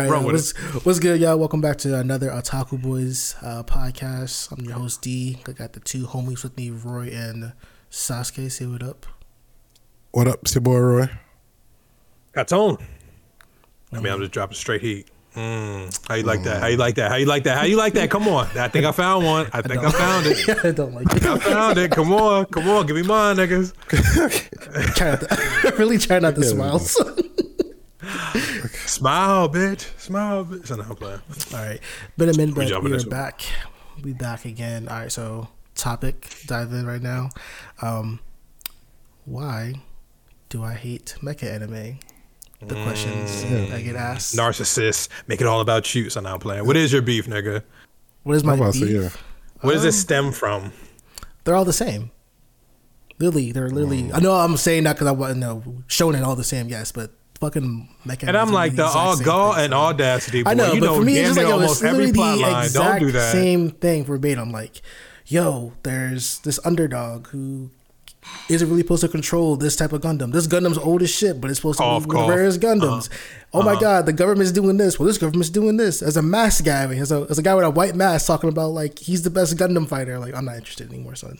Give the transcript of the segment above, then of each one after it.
All Run right, with what's, what's good, y'all? Welcome back to another Otaku Boys uh, podcast. I'm your host D. I got the two homies with me, Roy and Sasuke. Say what up. What up, it's your boy Roy? Got tone. I mean, I'm just dropping straight heat. Mm, how you like that? How you like that? How you like that? How you like that? Come on. I think I found one. I think I, found it. I don't like it. I found it. Come on. Come on. Give me mine, niggas. Try not to, really try not to smile. Son. Smile, bitch. Smile, bitch. So, no, I'm playing. All right, been a minute, We but jumping we are this one. back. We back again. All right, so topic dive in right now. Um, why do I hate mecha anime? The questions I get asked. Narcissist. Make it all about you. So now I'm playing. What is your beef, nigga? What is my I'm about to beef? say, yeah. Where does Um, it stem from? they're all the same. Literally, they're literally. I know I'm saying that because I want to know shonen all the same, yes, but fucking mecha. And I'm like the all gall and audacity. Boy. I know, you but know for me, it's just like yo, almost it's every literally the line. exact Don't do that. same thing verbatim. Like, yo, there's this underdog who isn't really supposed to control this type of Gundam. This Gundam's old as shit, but it's supposed Cough, to be cough. the rarest Gundams. Uh-huh. oh my uh-huh. god, the government's doing this. Well, this government's doing this. As a mask guy, as a as a guy with a white mask talking about like he's the best Gundam fighter. Like, I'm not interested anymore, son.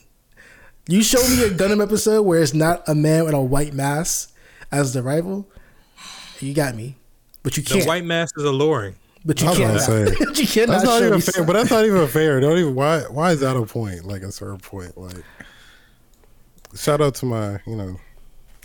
You show me a Gundam episode where it's not a man with a white mask as the rival, you got me. But you can't. The white mask is alluring. but you I can't. you cannot That's not show even me fair, but that's not even fair. Don't even why why is that a point? Like a certain point. Like shout out to my, you know,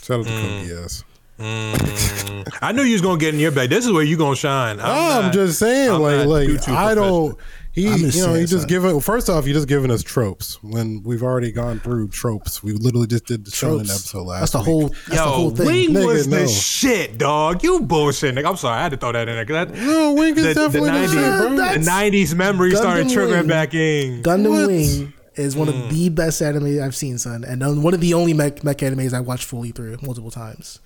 shout out to Cody yes. Mm. I knew you was gonna get in your bag. This is where you gonna shine. I'm, I'm, not- just saying, I'm like, not like too, too I don't. He, you know, he just giving. First off, you just giving us tropes when we've already gone through tropes. We literally just did the Tropes. episode last. That's the week. whole. That's the whole thing. Wing Nigga, was the shit, dog. You bullshit, nigga. I'm sorry, I had to throw that in there. that, No, Wing is the, the, definitely the 90s, shit, bro. the That's- 90s memories started triggering Wing. back in. Gundam What? Wing is one Mm. of the best anime I've seen, son, and one of the only mech, mech animes I watched fully through multiple times.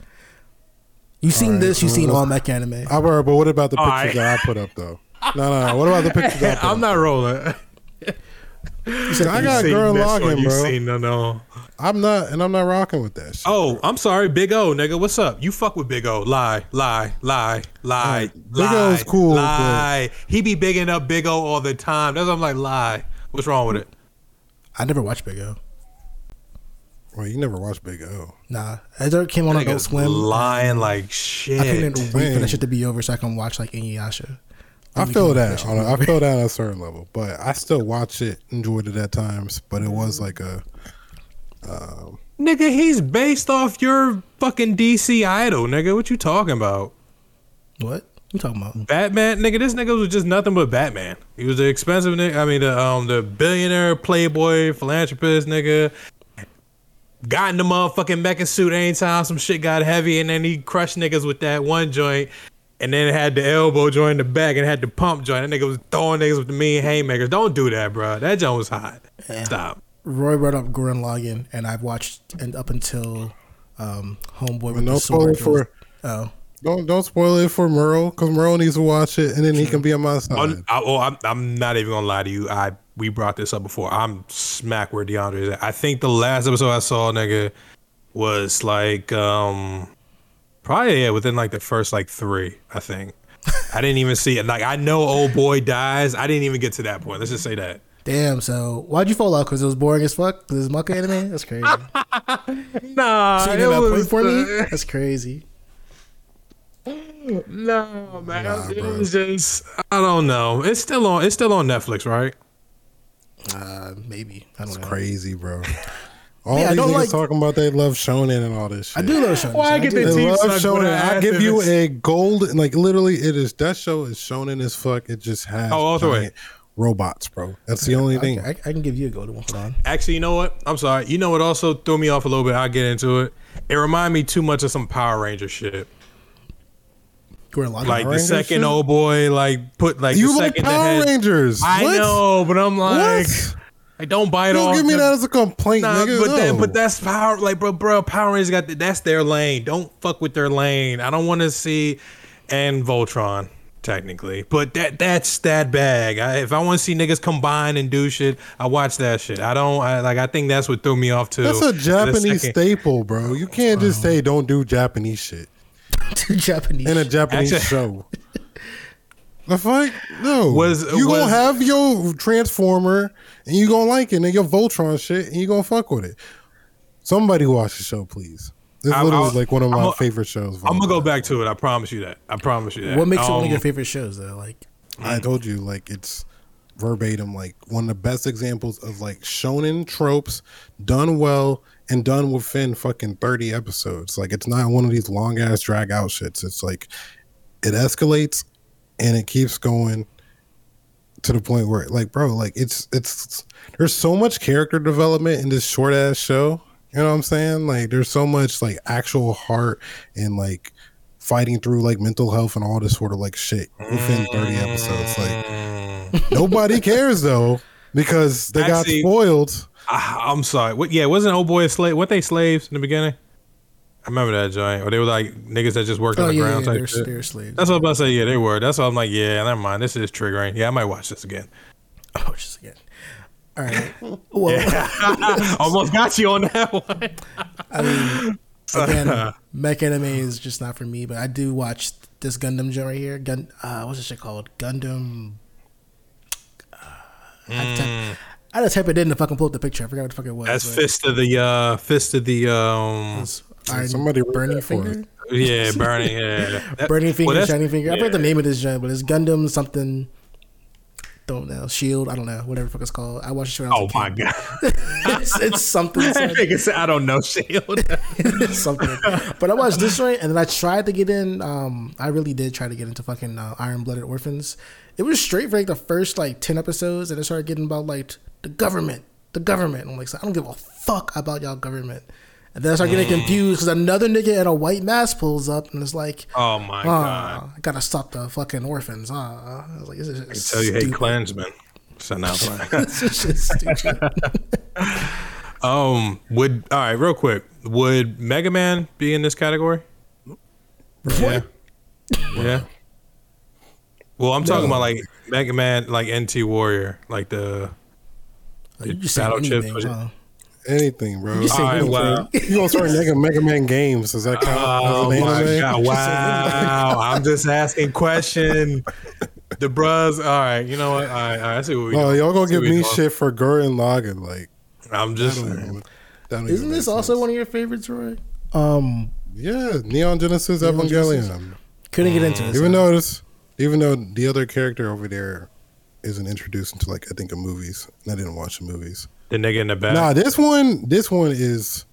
You've seen Alright, this, you've seen all mech anime. All right, but what about the All pictures right. that I put up though? No, no, no. What about the pictures I put I'm not rolling. You said I got Seen girl this one, logging, you bro. seen no, no. I'm not, and I'm not rocking with that shit. Oh, I'm sorry, Big O, nigga. What's up? You fuck with Big O. Lie, lie, lie, lie, Big lie. O's cool, Lie. He be bigging up Big O all the time. That's why I'm like, lie. What's wrong with it? I never watched Big O. Well, you never watched Big O. Nah, it came on Adult Niggas Swim. lying like shit. I couldn't wait for that shit to be over so I can watch like Inuyasha. I feel that. On a, I feel that on a certain level, but I still watch it, enjoyed it at times. But it was like a Nigga, he's based off your fucking DC idol, nigga. What you talking about? What? You talking about? Batman, nigga. This nigga was just nothing but Batman. He was the expensive nigga. I mean, the um, the billionaire, playboy, philanthropist, nigga. Got in the motherfucking mecha suit anytime some shit got heavy, and then he crushed niggas with that one joint, and then it had the elbow joint in the back, and had the pump joint. That nigga was throwing niggas with the mean haymakers. Don't do that, bro. That joint was hot. Stop. Roy brought up Gurren Lagann, and I've watched and up until um, Homeboy with no the spoiler sword. for Oh, don't don't spoil it for Merle because Merle needs to watch it, and then he can be on my side. Oh, I, oh, I'm, I'm not even gonna lie to you. I we brought this up before. I'm smack where DeAndre is at. I think the last episode I saw, nigga, was like um probably yeah within like the first like three. I think I didn't even see it. Like I know old boy dies. I didn't even get to that point. Let's just say that. damn! So why'd you fall out? Because it was boring as fuck. This is mecha anime. That's crazy. Nah, So you got a point for me? That's crazy. No, man, Nah, it bro. was just I don't know. It's still on. It's still on Netflix, right? Uh, maybe I don't It's know. crazy, bro. All Yeah, I these don't niggas like- talking about they love shonen and all this shit. I do love shonen. Why son. I get do. the They teeth love sucked with shonen. an I give you it's- a gold, like literally, it is that show is shonen as fuck. It just has Oh, all the way. robots, bro. That's the only I, thing. I, I can give you a golden one. Hold on. Actually, you know what? I'm sorry. You know what also threw me off a little bit? I'll get into it. It reminded me too much of some Power Ranger shit. Gurren Lagann. Like the Ranger second shit? old boy, like put like you the like second the Power head- Rangers? I What? know, but I'm like, What? Like don't bite Don't off. give me that as a complaint, Nah, nigga. but no. that, but that's power. Like, bro, bro, Power Rangers got the, that's their lane. Don't fuck with their lane. I don't want to see and Voltron technically, but that that's that bag. I, if I want to see niggas combine and do shit, I watch that shit. I don't I, like. I think that's what threw me off too. That's a Japanese staple, bro. You can't just say don't do Japanese shit Two Japanese. in a Japanese Actually- show. The fuck? No. Was- you was- gonna have your Transformer and you gonna like it and your Voltron shit and you gonna fuck with it. Somebody watch the show, please. This I- literally I- is like one of my I'm a- favorite shows. I'm gonna go back to it. I promise you that. I promise you that. What makes it one of Um, your favorite shows though? Like, I told you, like it's verbatim, like one of the best examples of like shonen tropes done well and done within fucking 30 episodes. Like it's not one of these long ass drag out shits. It's like it escalates and it keeps going to the point where like bro, like it's it's there's so much character development in this short ass show. You know what I'm saying? Like there's so much like actual heart and like fighting through like mental health and all this sort of like shit within 30 episodes. Like mm, nobody cares though because they got spoiled. I, I'm sorry. What? Yeah, wasn't old boy a slave? What they slaves in the beginning? I remember that joint. Or they were like niggas that just worked oh on the yeah, ground yeah type they're, shit. they're slaves. That's what I was about to say. Yeah, they were. That's why I'm like, yeah, never mind. This is triggering. Yeah, I might watch this again. Oh, just again. All right. Well, Almost got you on that one. I mean, again, mech anime is just not for me. But I do watch this Gundam joint right here. Gun, uh, what's this shit called? Gundam. Uh, I, had to type, I had to type it in to fucking pull up the picture. I forgot what the fuck it was. That's but fist of the uh fist of the um it's Iron, Somebody wrote burning that for finger. us. yeah burning yeah That- Burning finger, well, that's- shining finger. I yeah. forget the name of this joint, but it's Gundam something. Don't know. Shield. I don't know. Whatever the fuck it's called. I watched it. When I Oh was a my kid. god! it's, it's something. That nigga said, I don't know shield. Something. But I watched this joint, and then I tried to get in. Um, I really did try to get into fucking uh, Iron Blooded Orphans. It was straight for like the first like ten episodes, and I started getting about like the government, the government. And I'm like, so I don't give a fuck about y'all government. And then I started getting confused because another nigga in a white mask pulls up, and it's like, oh my god! ah, I gotta stop the fucking orphans. Ah, I was like, this is just Tell you hate. Klansmen. So now, this is stupid. um, would all right, real quick, would Mega Man be in this category? Yeah, yeah. Well, I'm talking about like Mega Man, like NT Warrior, like the just Battle chips, anything, was it- huh? Anything, bro. You just saying All right, anything. well, You gonna start Mega Mega Man games? Does that count? Oh as an my anime? god! Wow! I'm just asking question. The bros. All right. You know what? All right. All right I see what we. Oh, doing. y'all gonna give me doing. shit for Gurren Lagann? Like, I'm just. don't know. Isn't this make also sense. one of your favorites, Roy? Um, Yeah, Neon Genesis Neon Evangelion. Genesis? couldn't get into this. Even though this, even though the other character over there isn't introduced into like I think of movies, and I didn't watch the movies. The nigga in the back. Nah, this one, this one is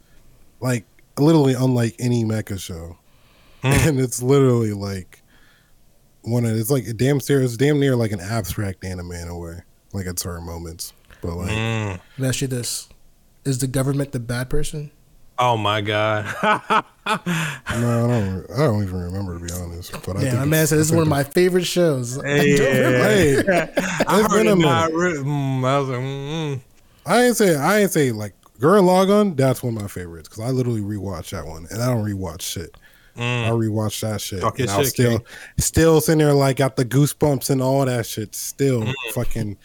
like literally unlike any mecha show, and it's literally like one of it's like a damn serious, damn near like an abstract anime in a way, like at certain moments. But like, Mm. Let me ask you this: Is the government the bad person? Oh my god. no, I don't, I don't even remember to be honest. But I think my man it's- said this is one of my favorite shows. I don't remember. Hey, I it's heard been it not minute. mm, I was like, mm, I ain't say I ain't say like Gurren Lagann. That's one of my favorites because I literally rewatch that one, and I don't rewatch shit. I rewatch that shit. Talk and I'll shit, still, King. still sitting there like got the goosebumps and all that shit. Still Mm. fucking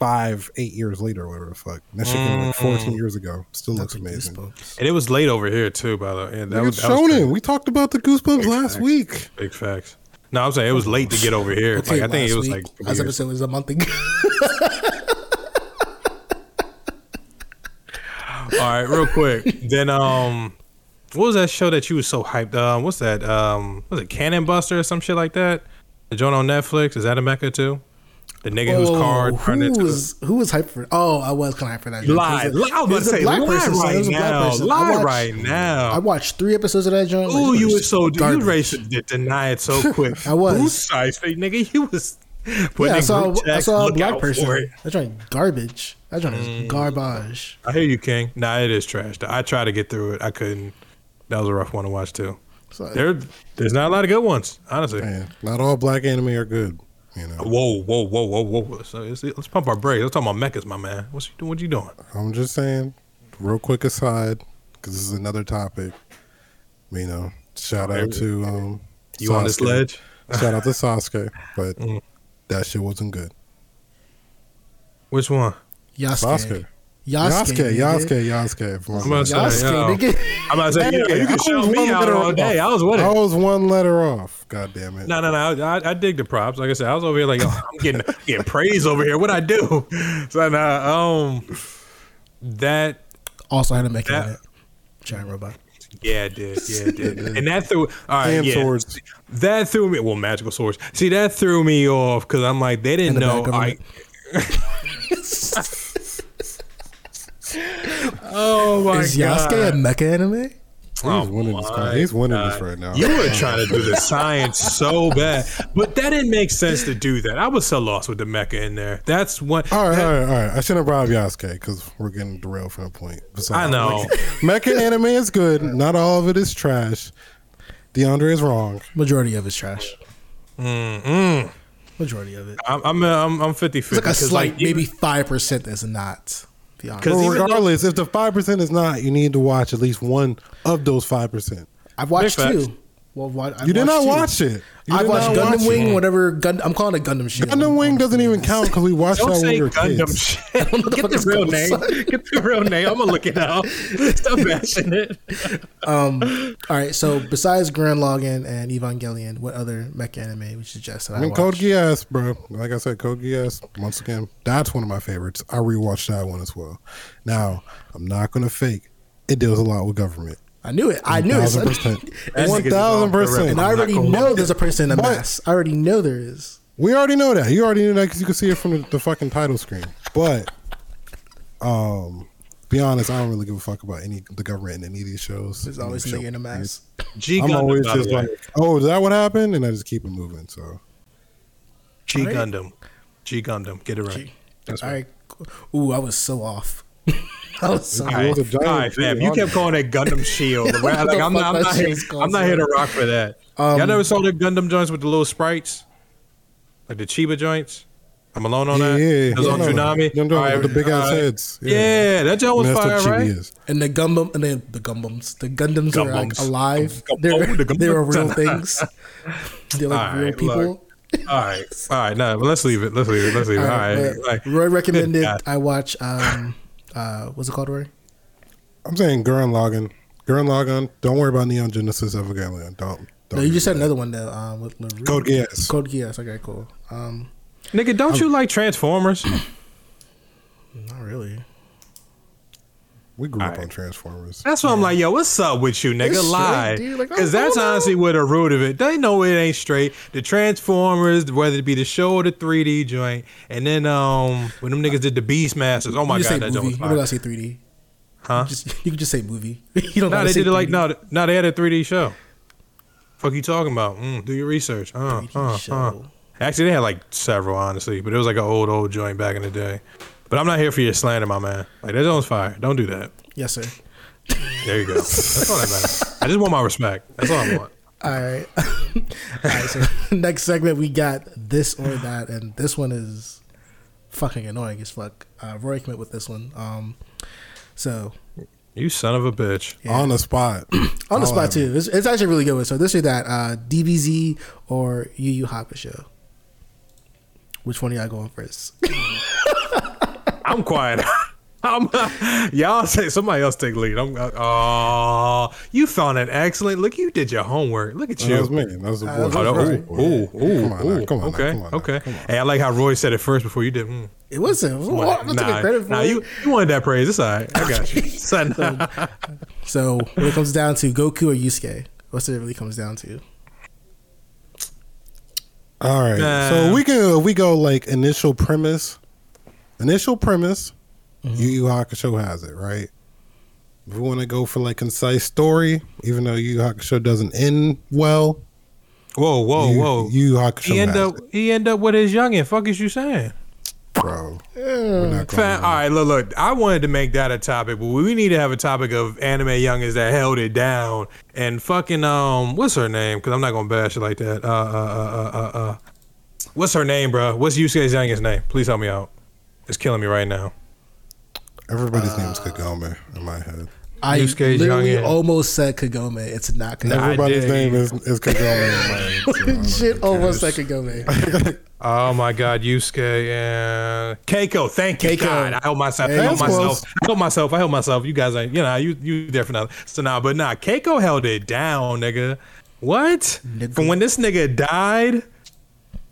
five, eight years later, whatever the fuck. That shit came like Mm. fourteen years ago. Still looks amazing. Goosebumps. and it was late over here too. By the way, yeah, that That was, that was shonen. We talked about the goosebumps last facts. week. big facts. No, I'm saying it was late to get over here. Okay, like I think it was week. like. a couple last episode was a month ago. right, real quick. then um, what was that show that you was so hyped? Um, what's that? Um, was it Cannon Buster or some shit like that? The joint on Netflix is that a mecha too? The nigga whose car Oh, turned who into was who was hyped for? Oh, I was kind of hyped for that. joint. lie. A- I was about to say lie person, son. Right now. Lie watched- right now. I watched three episodes of that joint. Ooh, it you was so you garbage. ready to deny it so quick. I was. Who's size nigga? You was Yeah, I saw, group I saw a black person. for it. That joint garbage. That joint is garbage. I hear you, King. Nah, it is trash. I tried to get through it. I couldn't. That was a rough one to watch too. So, There, there's not a lot of good ones, honestly. Man, not all black anime are good. You know, Whoa, whoa, whoa, whoa, whoa. So let's, let's pump our brakes. Let's talk about mechas, my man. What's you doing? What you doing? I'm just saying, real quick aside, because this is another topic. You know, shout out to um, You on this Sasuke. ledge? Shout out to Sasuke, but Mm. that shit wasn't good. Which one? Yasuke. Sasuke, Yasuke, Yasuke, nigga. Yasuke, Yasuke. I'm about to say, yo. Yasuke, nigga. I'm about to say, you, know, you can I show me out letter all day. off. I was with I was one letter off. God damn it. No, no, no. I, I dig the props. Like I said, I was over here like, yo, I'm getting getting praise over here. What I do? So nah, um, that Also had a make That- it. Giant robot. yeah, it did, yeah, it did, and that threw. All right, And yeah, swords. that threw me. Well, magical swords. See, that threw me off because I'm like, they didn't the know. I. government. oh my Is god! Is Yasuke a mecha anime? He's Oh winning this. my con- He's winning this right now. You were trying to do the science so bad, but that didn't make sense to do that. I was so lost with the mecha in there. That's one. All right, that- all right, all right. I shouldn't have brought up Yasuke because we're getting derailed from the point. I know. Mecha anime is good. Not all of it is trash. DeAndre is wrong. Majority of it's trash. Mm-mm. Majority of it. I'm I'm I'm, I'm 50 It's like a 50. slight, maybe five percent is not. Be honest. 'Cause But even though- regardless, if the five percent is not, you need to watch at least one of those five percent. I've watched Big facts. two. Well, what, I've You did not two. watch it. You I've watched not Gundam watch Wing, it. whatever. Gun, I'm calling it Gundam Shield. Gundam Wing doesn't even count because we watched Don't that when say we were Gundam kids. shit. Get fuck the real going name. on. Get the real name. I'm gonna look it up. Stop bashing it. Um, all right. So besides Gurren Lagann and Evangelion, what other mecha anime would you suggest that I, I mean, watch? Code Geass, bro. Like I said, Code Geass. Once again, that's one of my favorites. I rewatched that one as well. Now, I'm not gonna fake. It deals a lot with government. I knew it. I knew it. One thousand percent. One nigga's thousand off the record. percent. And I already know there's a person in a But- mask. I already know there is. We already know that. You already knew that because you can see it from the, the fucking title screen. But, um, be honest, I don't really give a fuck about any the government in any of these shows. There's always a Show- nigga in a mask. G I'm Gundam. always by just like, oh, is that what happened? And I just keep it moving. So G Alright. Gundam. G Gundam. Get it right. G. That's All right. right. cool. Ooh, I was so off. I was so All All right. off. was a giant all right, fam. You kept calling it Gundam Shield. What like, I'm not, I'm not, here, I'm not here to rock for that. Um, Y'all never saw the Gundam joints with the little sprites, like the Chibi joints. I'm alone on yeah, that. yeah, It was yeah. on Toonami. Them joints All with the big ass all heads. Yeah. that joint was And that's fire, what Chibi right? is. And the Gundam, and then the Gundams, the Gundams are like alive. Gum- They're, Gum- the they were real things. They're like All real right, people. look. All right, all right. No, but let's leave it. Let's leave it. Let's leave it. All All right, right. Roy recommended God. I watch. Um, uh, what's it called, Roy? I'm saying Gurren Lagann. Gurren Lagann. Don't worry about Neon Genesis Evangelion. Don't. don't No, you just said that. another one though. Um, with LaRue. Code Geass. Code Geass. Okay, cool. Um, nigga, don't you like Transformers? not really. We grew up Alright. on Transformers. That's why I'm like, yo, what's up with you, nigga? It's Lie, dude. Like, because that's honestly where the root of it. They know it ain't straight. The Transformers, whether it be the show or the 3D joint, and then um when them niggas did the Beastmasters. Oh my you god, that joint movie. was You don't fire. gotta say 3D. Huh? Just, you can just say movie. you don't. No, they did it like 3D. no, no, they had a 3D show. Fuck you talking about? Mm, do your research. Uh, 3D uh, uh. Actually, they had like several, honestly, but it was like an old, old joint back in the day. But I'm not here for your slander, my man. Like that joint's fire. Don't do that. Yes, sir. There you go. That's all that matters. I just want my respect. That's all I want. All right. All right. So next segment we got this or that, and this one is fucking annoying as fuck. Uh, Roy came up with this one. Um, so You son of a bitch. Yeah. On the spot. on the I'll spot too. It's, it's actually really good. So this or that, uh, DBZ or Yu Yu Hakusho. Which one are y'all going first? I'm quiet. I'm, y'all say somebody else take lead. I'm. Oh, you found it excellent. Look, you did your homework. Look at you. That you. was me. That was the Uh, boy. that Oh, was ooh, ooh, ooh, Come on now, come on now, okay, come on now, okay. come on. Hey, I like how Roy said it first before you did. Mm. It wasn't. Well, I'm not taking nah, credit for nah, it. you you wanted that praise. It's all right. I got you. Son. So when it comes down to Goku or Yusuke, what's it really comes down to? All right. Nah. So we can we go like initial premise. Initial premise. Mm-hmm. Yu Yu Hakusho has it right. If we want to go for like concise story, even though Yu Yu Hakusho doesn't end well, whoa, whoa, Yu- whoa. Yu Yu Hakusho he end has up it, he end up with his youngin. Fuck is you saying? bro. We're not going Fam, all right, look, look. I wanted to make that a topic, but we need to have a topic of anime youngins that held it down and fucking um, what's her name? Because I'm not gonna bash it like that. Uh, uh, uh, uh, uh, uh. What's her name, bro? What's Yusuke's youngest name? Please help me out. It's killing me right now. Everybody's name uh, is Kagome in my head. I Yusuke's literally youngin. almost said Kagome. It's not Kagome. Nah, Everybody's name is is Kagome. in my head, so I don't Shit, almost said Kagome. Oh my God, Yusuke and Keiko. Thank you, Keiko. God. I help myself. Hey, I help myself. close. I help myself. I help myself. You guys ain't. You know, you you there for nothing. So now, but nah, Keiko held it down, nigga. What? Nigga. From when this nigga died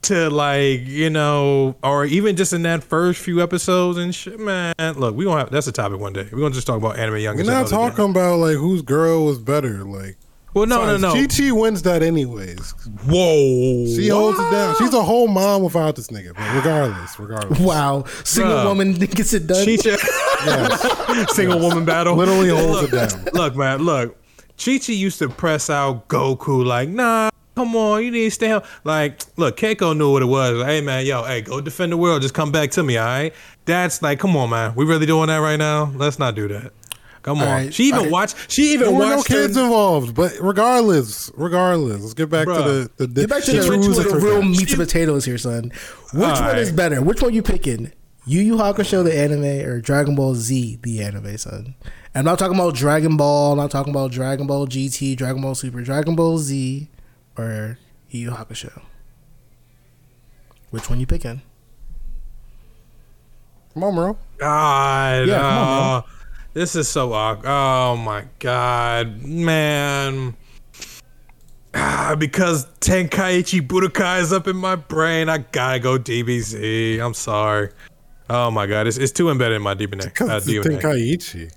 to like you know, or even just in that first few episodes and shit, man. Look, we gonna have that's a topic one day. We're gonna just talk about anime young. We're not talking about like whose girl was better. Like, Well, no, no, no. Chi Chi wins that anyways. Whoa. She holds it down. She's a whole mom without this nigga. But regardless, regardless, Wow, single Bruh. woman gets it done. Chicha. yes, Single woman battle. literally holds it down. Look, man, look. Chi Chi used to press out Goku like, nah, come on, you need to stay home. Like, look, Keiko knew what it was. Like, hey, man, yo, hey, go defend the world. Just come back to me, all right? That's like, come on, man. We really doing that right now? Let's not do that. Come on. All right, she even all right. watched. She even There were no kids her- involved, but regardless, regardless, let's get back Bruh. to the the, the Get back to the the, of the real meat and potatoes here, son. Which one Alright. is better? Which one you picking? Yu Yu Hakusho the anime or Dragon Ball Z the anime, son? I'm not talking about Dragon Ball. I'm not talking about Dragon Ball GT, Dragon Ball Super, Dragon Ball Z, or Yu Yu Hakusho. Which one you picking? Come on, bro. God, Yeah, come on, uh, this is so awkward. Oh my god, man. Ah, because Tenkaichi Budokai is up in my brain, I gotta go DBZ. I'm sorry. Oh my god, it's, it's too embedded in my DNA. Uh, Because it's DNA. Tenkaichi.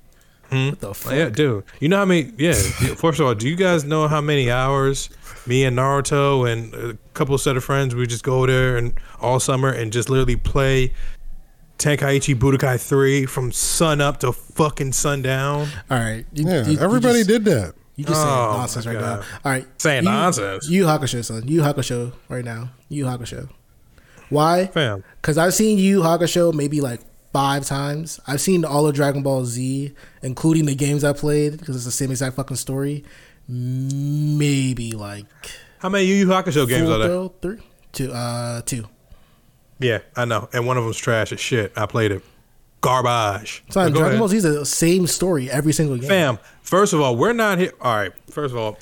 What the fuck? Yeah, dude. You know how many? Yeah. First of all, do you guys know how many hours me and Naruto and a couple set of friends we just go there and all summer and just literally play Tenkaichi Budokai three from sun up to fucking sundown? All right. You, Yeah, you- you everybody just- did that. You just saying Oh, nonsense right God. now. All right. Saying Yu- nonsense. Yu Yu Hakusho, son. Yu Yu Hakusho right now. Yu Yu Hakusho. Why? Fam. Because I've seen Yu Yu Hakusho maybe like five times. I've seen all of Dragon Ball Z, including the games I played, because it's the same exact fucking story. Maybe like How many Yu Yu Hakusho games are there? three, two, uh, two. Yeah, I know. And one of them's trash as shit. I played it. Garbage. But go Dragon ahead. Ball Z is the same story every single game. Fam, first of all, we're not here. All right, first of all,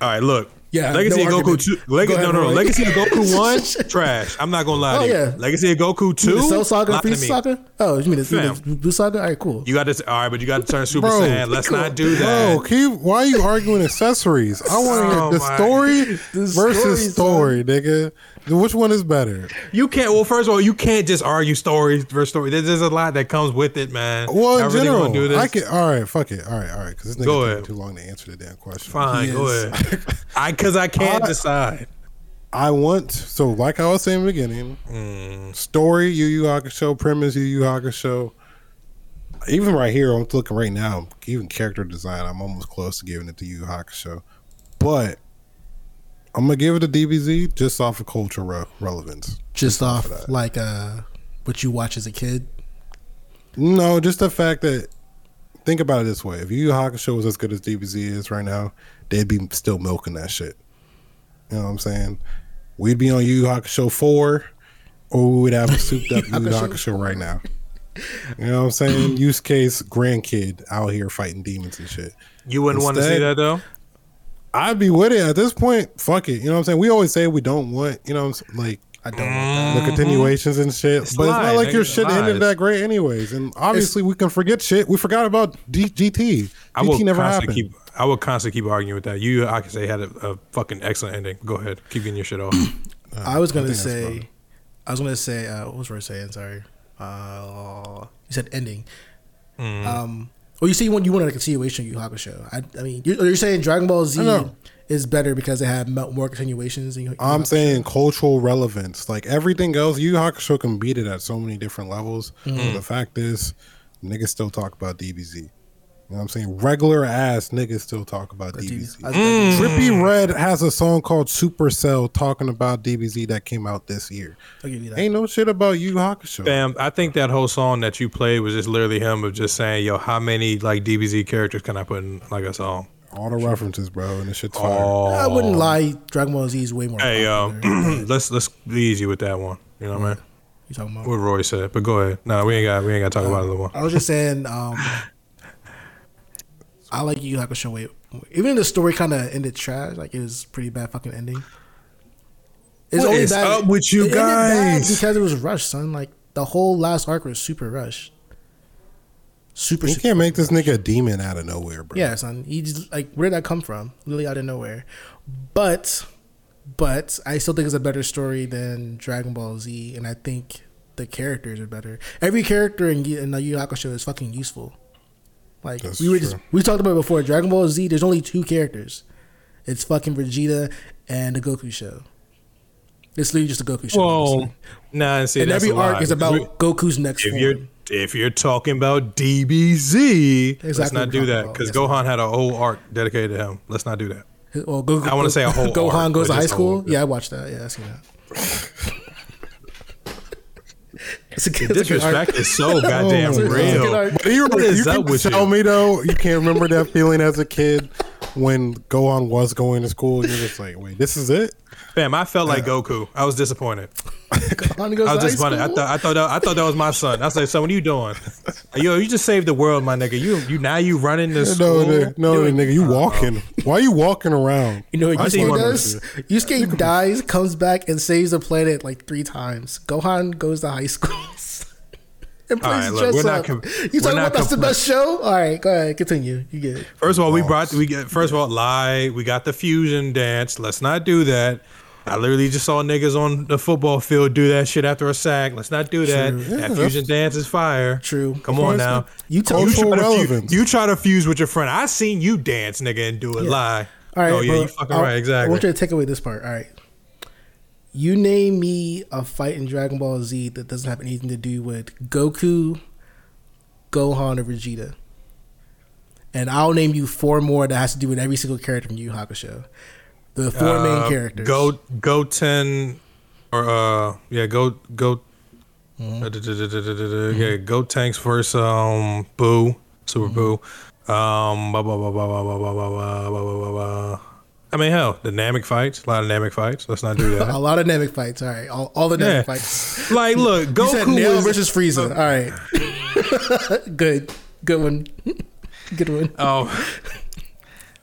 all right, look. Yeah, Legacy no of Goku argument. two. Go Leg- ahead, no, no, no. Legacy of Goku one, trash. I'm not gonna lie Oh, to you. yeah. Legacy of Goku two, the Cell Saga, lie to Freeze me. Saga. Oh, you mean the, Fam. the Blue Saga? All right, cool. You got to. All right, but you got to turn Super Bro, Saiyan. Let's not do that. Bro, keep, why are you arguing accessories? I want to Oh hear the story The versus story, story, nigga. Which one is better? You can't. Well, first of all, you can't just argue stories versus story. There's, there's a lot that comes with it, man. Well, in I general, wanna do this. I can. All right, fuck it. All right, all right. Because this nigga ahead. too long to answer the damn question. Fine, go ahead. I because I can't I- decide. I want so like I was saying in the beginning, Mm. story Yu Yu Hakusho, premise Yu Yu Hakusho. Even right here, I'm looking right now. Even character design, I'm almost close to giving it to Yu Yu Hakusho, but I'm gonna give it to DBZ just off of cultural re- relevance. Just off like uh, what you watch as a kid. No, just the fact that think about it this way: if Yu Yu Hakusho was as good as DBZ is right now, they'd be still milking that shit. You know what I'm saying? We'd be on Yu Yu Hakusho four, or we would have a souped up Yu Yu Hakusho. Hakusho right now. You know what I'm saying? Yusuke's grandkid out here fighting demons and shit. You wouldn't want to see that though. I'd be with it at this point. Fuck it. You know what I'm saying? We always say we don't want, you know, I'm s- like I don't want that. the continuations and shit. It's but it's not like your nigga, shit lies. ended that great, anyways. And obviously, we can forget shit. We forgot about D- GT. I will GT never constantly happened. keep. I will constantly keep arguing with that. You, I can say, had a, a fucking excellent ending. Go ahead, keep getting your shit off. I was gonna think say, I was gonna say, uh, what was I saying? Sorry, uh, you said ending. Mm. Um, or you see when you wanted a continuation of Yu Yu Hakusho. I, I mean, you're, you're saying Dragon Ball Z is better because they have more continuations. Than Yu Yu I'm saying cultural relevance. Like everything else, Yu Yu Hakusho can beat it at so many different levels. Mm-hmm. But the fact is, niggas still talk about DBZ. You know what I'm saying? Regular ass niggas still talk about DBZ. I- I- Trippie Redd has a song called Supercell talking about DBZ that came out this year. I'll give you that. Ain't no shit about Yu Yu Hakusho. Bam! I think that whole song that you played was just literally him of just saying, "Yo, how many like DBZ characters can I put in like a song?" All the references, bro, and this shit's fire. Oh, I wouldn't lie. Dragon Ball Z is way more. Hey, um, popular. let's let's be easy with that one. You know what I mean? you talking about? What Roy said, but go ahead. No, we ain't got we ain't got to talk about it no more. I was just saying. Um, I like Yu Yu Hakusho way. Even the story kind of ended trash. Like it was pretty bad fucking ending. It's only What is up with you bad guys? because it was rushed, son. Like the whole last arc was super rushed. Super. You super can't make this nigga a demon out of nowhere, bro. Yeah, son. He just like where did that come from? Literally out of nowhere. But but I still think it's a better story than Dragon Ball Z, and I think the characters are better. Every character in, in the Yu Hakusho is fucking useful. Like That's we were just we talked about it before. Dragon Ball Z, there's only two characters. It's fucking Vegeta and the Goku show. It's literally just a Goku show. Well, honestly. nah, see, and that's every a arc lie. is about We- Goku's next if form. you're if you're talking about DBZ, let's not do that because about. Gohan had a whole arc dedicated to him. Let's not do that. Well, Goku, I wanna say a whole Gohan arc, goes to high school. whole- Yeah, I watched that. Yeah, I seen that. it's a good, The it's a good arc. disrespect is so oh, goddamn It's a- it's a real. good. But you, you can tell you? me though, you can't remember that feeling as a kid when Gohan was going to school. You're just like, wait, this is it? Fam, I felt like Goku. I was disappointed. I was high disappointed. I thought I thought that, I thought that was my son. I was like, son, what are you doing? Yo, you just saved the world, my nigga. You you now you running this No, school. nigga, no, nigga, you walking. Why are you walking around? You know what I Yusuke see one does? of Yusuke dies, comes back, and saves the planet like three times. Gohan goes to high school. And All plays right, look, dress we're up. com- you talking not about that's the best show? All right, go ahead, continue. You get it. First of all, we oh. brought we get first of all lie. We got the fusion dance. Let's not do that. I literally just saw niggas on the football field do that shit after a sack. Let's not do that. True. That Yeah, fusion dance is fire. True. Come Of on now. You tell You try, to fuse, you try to fuse with your friend. I seen you dance, nigga, and do it. Lie. All right. oh yeah, but you fucking I'll- right. I Exactly. want you to take away this part. All right. You name me a fight in Dragon Ball Z that doesn't have anything to do with Goku, Gohan, or Vegeta. And I'll name you four more that has to do with every single character from Yu Hakusho. The four main Uh, characters. Go go ten or uh yeah go go Mm-hmm. uh, da- da- da- yeah Gotenks versus um Boo Super Boo um blah, blah, blah, blah, blah, blah, blah, blah, blah, blah, blah, blah. I mean hell dynamic fights a lot of dynamic fights let's not do that. a lot of dynamic fights. All right. All, all the yeah dynamic fights. like look You said Goku Nail was versus Frieza. Oh. All right. Good. Good one. Good one. oh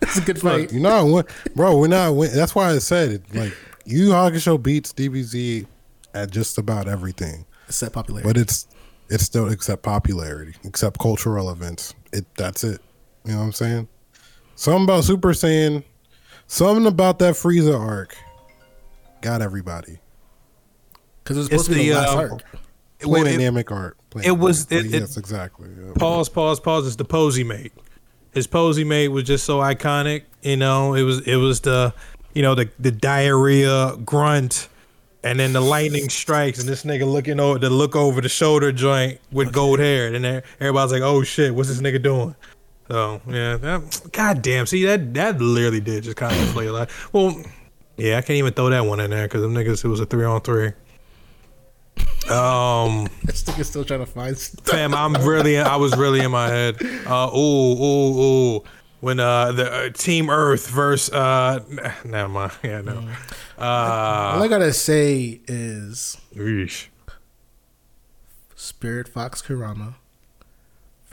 It's a good fight. You know, what- bro, we're not. Win- that's why I said it. Like, Yu Yu Hakusho beats DBZ at just about everything, except popularity. but it's it's still except popularity, except cultural relevance. It that's it. You know what I'm saying? Something about Super Saiyan, something about that Frieza arc, got everybody. Because it was It's supposed to be the the, last uh, arc. it, well, Plain it- dynamic arc. Plain it was- dynamic. it- it- yes, exactly. yeah. pause, pause, pause. It's the posy mate. His posy mate was just so iconic. You know, it was it was the you know the the diarrhea grunt, and then the lightning strikes, and this nigga looking over the look over the shoulder joint with gold hair, and then everybody's like, "Oh shit, what's this nigga doing?" So yeah, that, god damn. See that that literally did just kind of play a lot. Well, yeah, I can't even throw that one in there because them niggas it was a three on three. Um. This nigga's still trying to find stuff. Fam, I'm really, I was really in my head. Uh, ooh, ooh, ooh. When uh, the uh, Team Earth versus, uh, n- never mind. Yeah, no. All Uh, I gotta say is eesh. Spirit Fox Kurama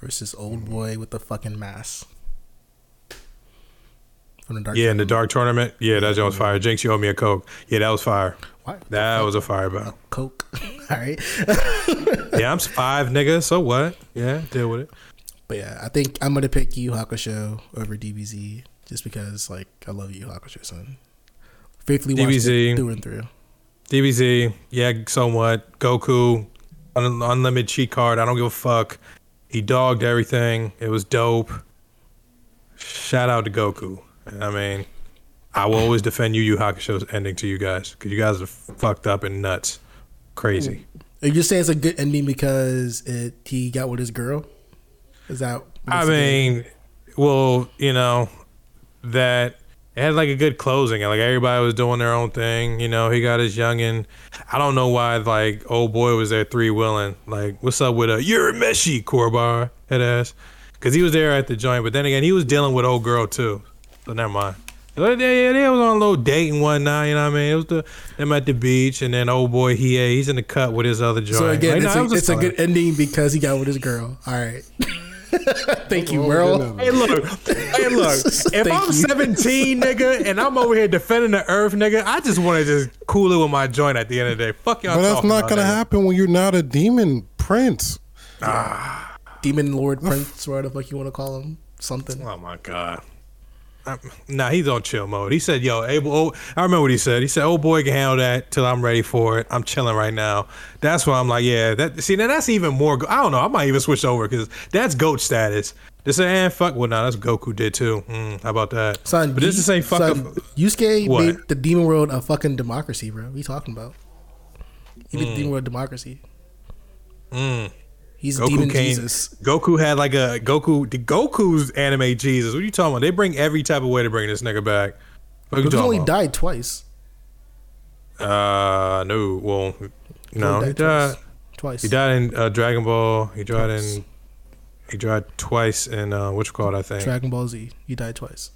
versus Old Boy with the fucking mask. From the Dark yeah, in the Dark Tournament. Yeah, that joint was mm-hmm. fire. Jinx, you owe me a Coke. Yeah, that was fire. Why? That was a fire battle. Coke. All right. Yeah, I'm five, nigga. So what? Yeah, deal with it. But yeah, I think I'm gonna pick Yu Hakusho over DBZ just because like I love Yu Hakusho, son. Faithfully DBZ. through and through. DBZ, yeah, so what? Goku, un- unlimited cheat card. I don't give a fuck. He dogged everything. It was dope. Shout out to Goku. I mean, I will always defend Yu Yu Hakusho's ending to you guys because you guys are fucked up and nuts, crazy. Are you just saying it's a good ending because it he got with his girl? Is that? I mean, well, you know, that it had like a good closing. And like everybody was doing their own thing. You know, he got his youngin. I don't know why like old boy was there three willing. Like, what's up with a you're Meshi Korbar head ass? Because he was there at the joint, but then again, he was dealing with old girl too. So never mind. Yeah, they, they was on a little date and whatnot, you know what I mean? It was the them at the beach, and then old boy he he's in the cut with his other joint. so again, Like, it's, it a, it's a good ending because he got with his girl. All right. Thank you, Merle. Hey, look. Hey, look. If I'm you. 17, nigga, and I'm over here defending the earth, nigga, I just want to just cool it with my joint at the end of the day. Fuck y'all But that's not gonna happen when you're not a demon prince. Ah. Demon Lord Prince, whatever the fuck you want to call him. Something. Oh my god. Nah, he's on chill mode. He said, "Yo, Abel." Oh, I remember what he said. He said, "Old boy can handle that till I'm ready for it. I'm chilling right now." That's why I'm like, yeah. That see, now that's even more. go- I don't know. I might even switch over because that's goat status. Just say, "And fuck." Well, nah, that's Goku did too. Mm, how about that? Son, but this is say fuck. son, up- Yusuke What? made the demon world a fucking democracy, bro. What you talking about? He made the mm. demon world democracy. Mm. He's. Goku demon came. Jesus. Goku had like a Goku. The Goku's anime Jesus. What are you talking about? They bring every type of way to bring this nigga back. What Goku only about? died twice. Uh, no. Well, no, He he died died. twice. Twice. He died in uh, Dragon Ball. He died in. He died twice in uh, which called I think. Dragon Ball Z. He died twice.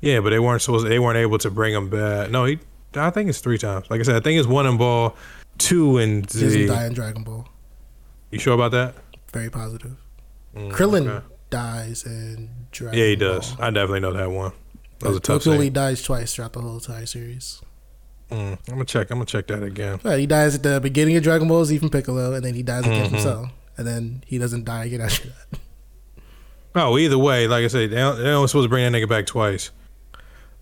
yeah, but they weren't supposed. They weren't able to bring him back. No, he. I think it's three times. Like I said, I think it's one in Ball, two in He doesn't die in Dragon Ball. You sure about that? Very positive. Mm, Krillin okay. dies in Dragon Yeah, he Ball. does. I definitely know that one. That was a tough Goku only dies twice throughout the whole entire series. Mm, I'm gonna check. I'm gonna check that again. Yeah, he dies at the beginning of Dragon Ball Z from Piccolo, and then he dies again Mm-hmm. Cell, and then he doesn't die again after that. Oh, either way, like I said, they don't, they don't supposed to bring that nigga back twice.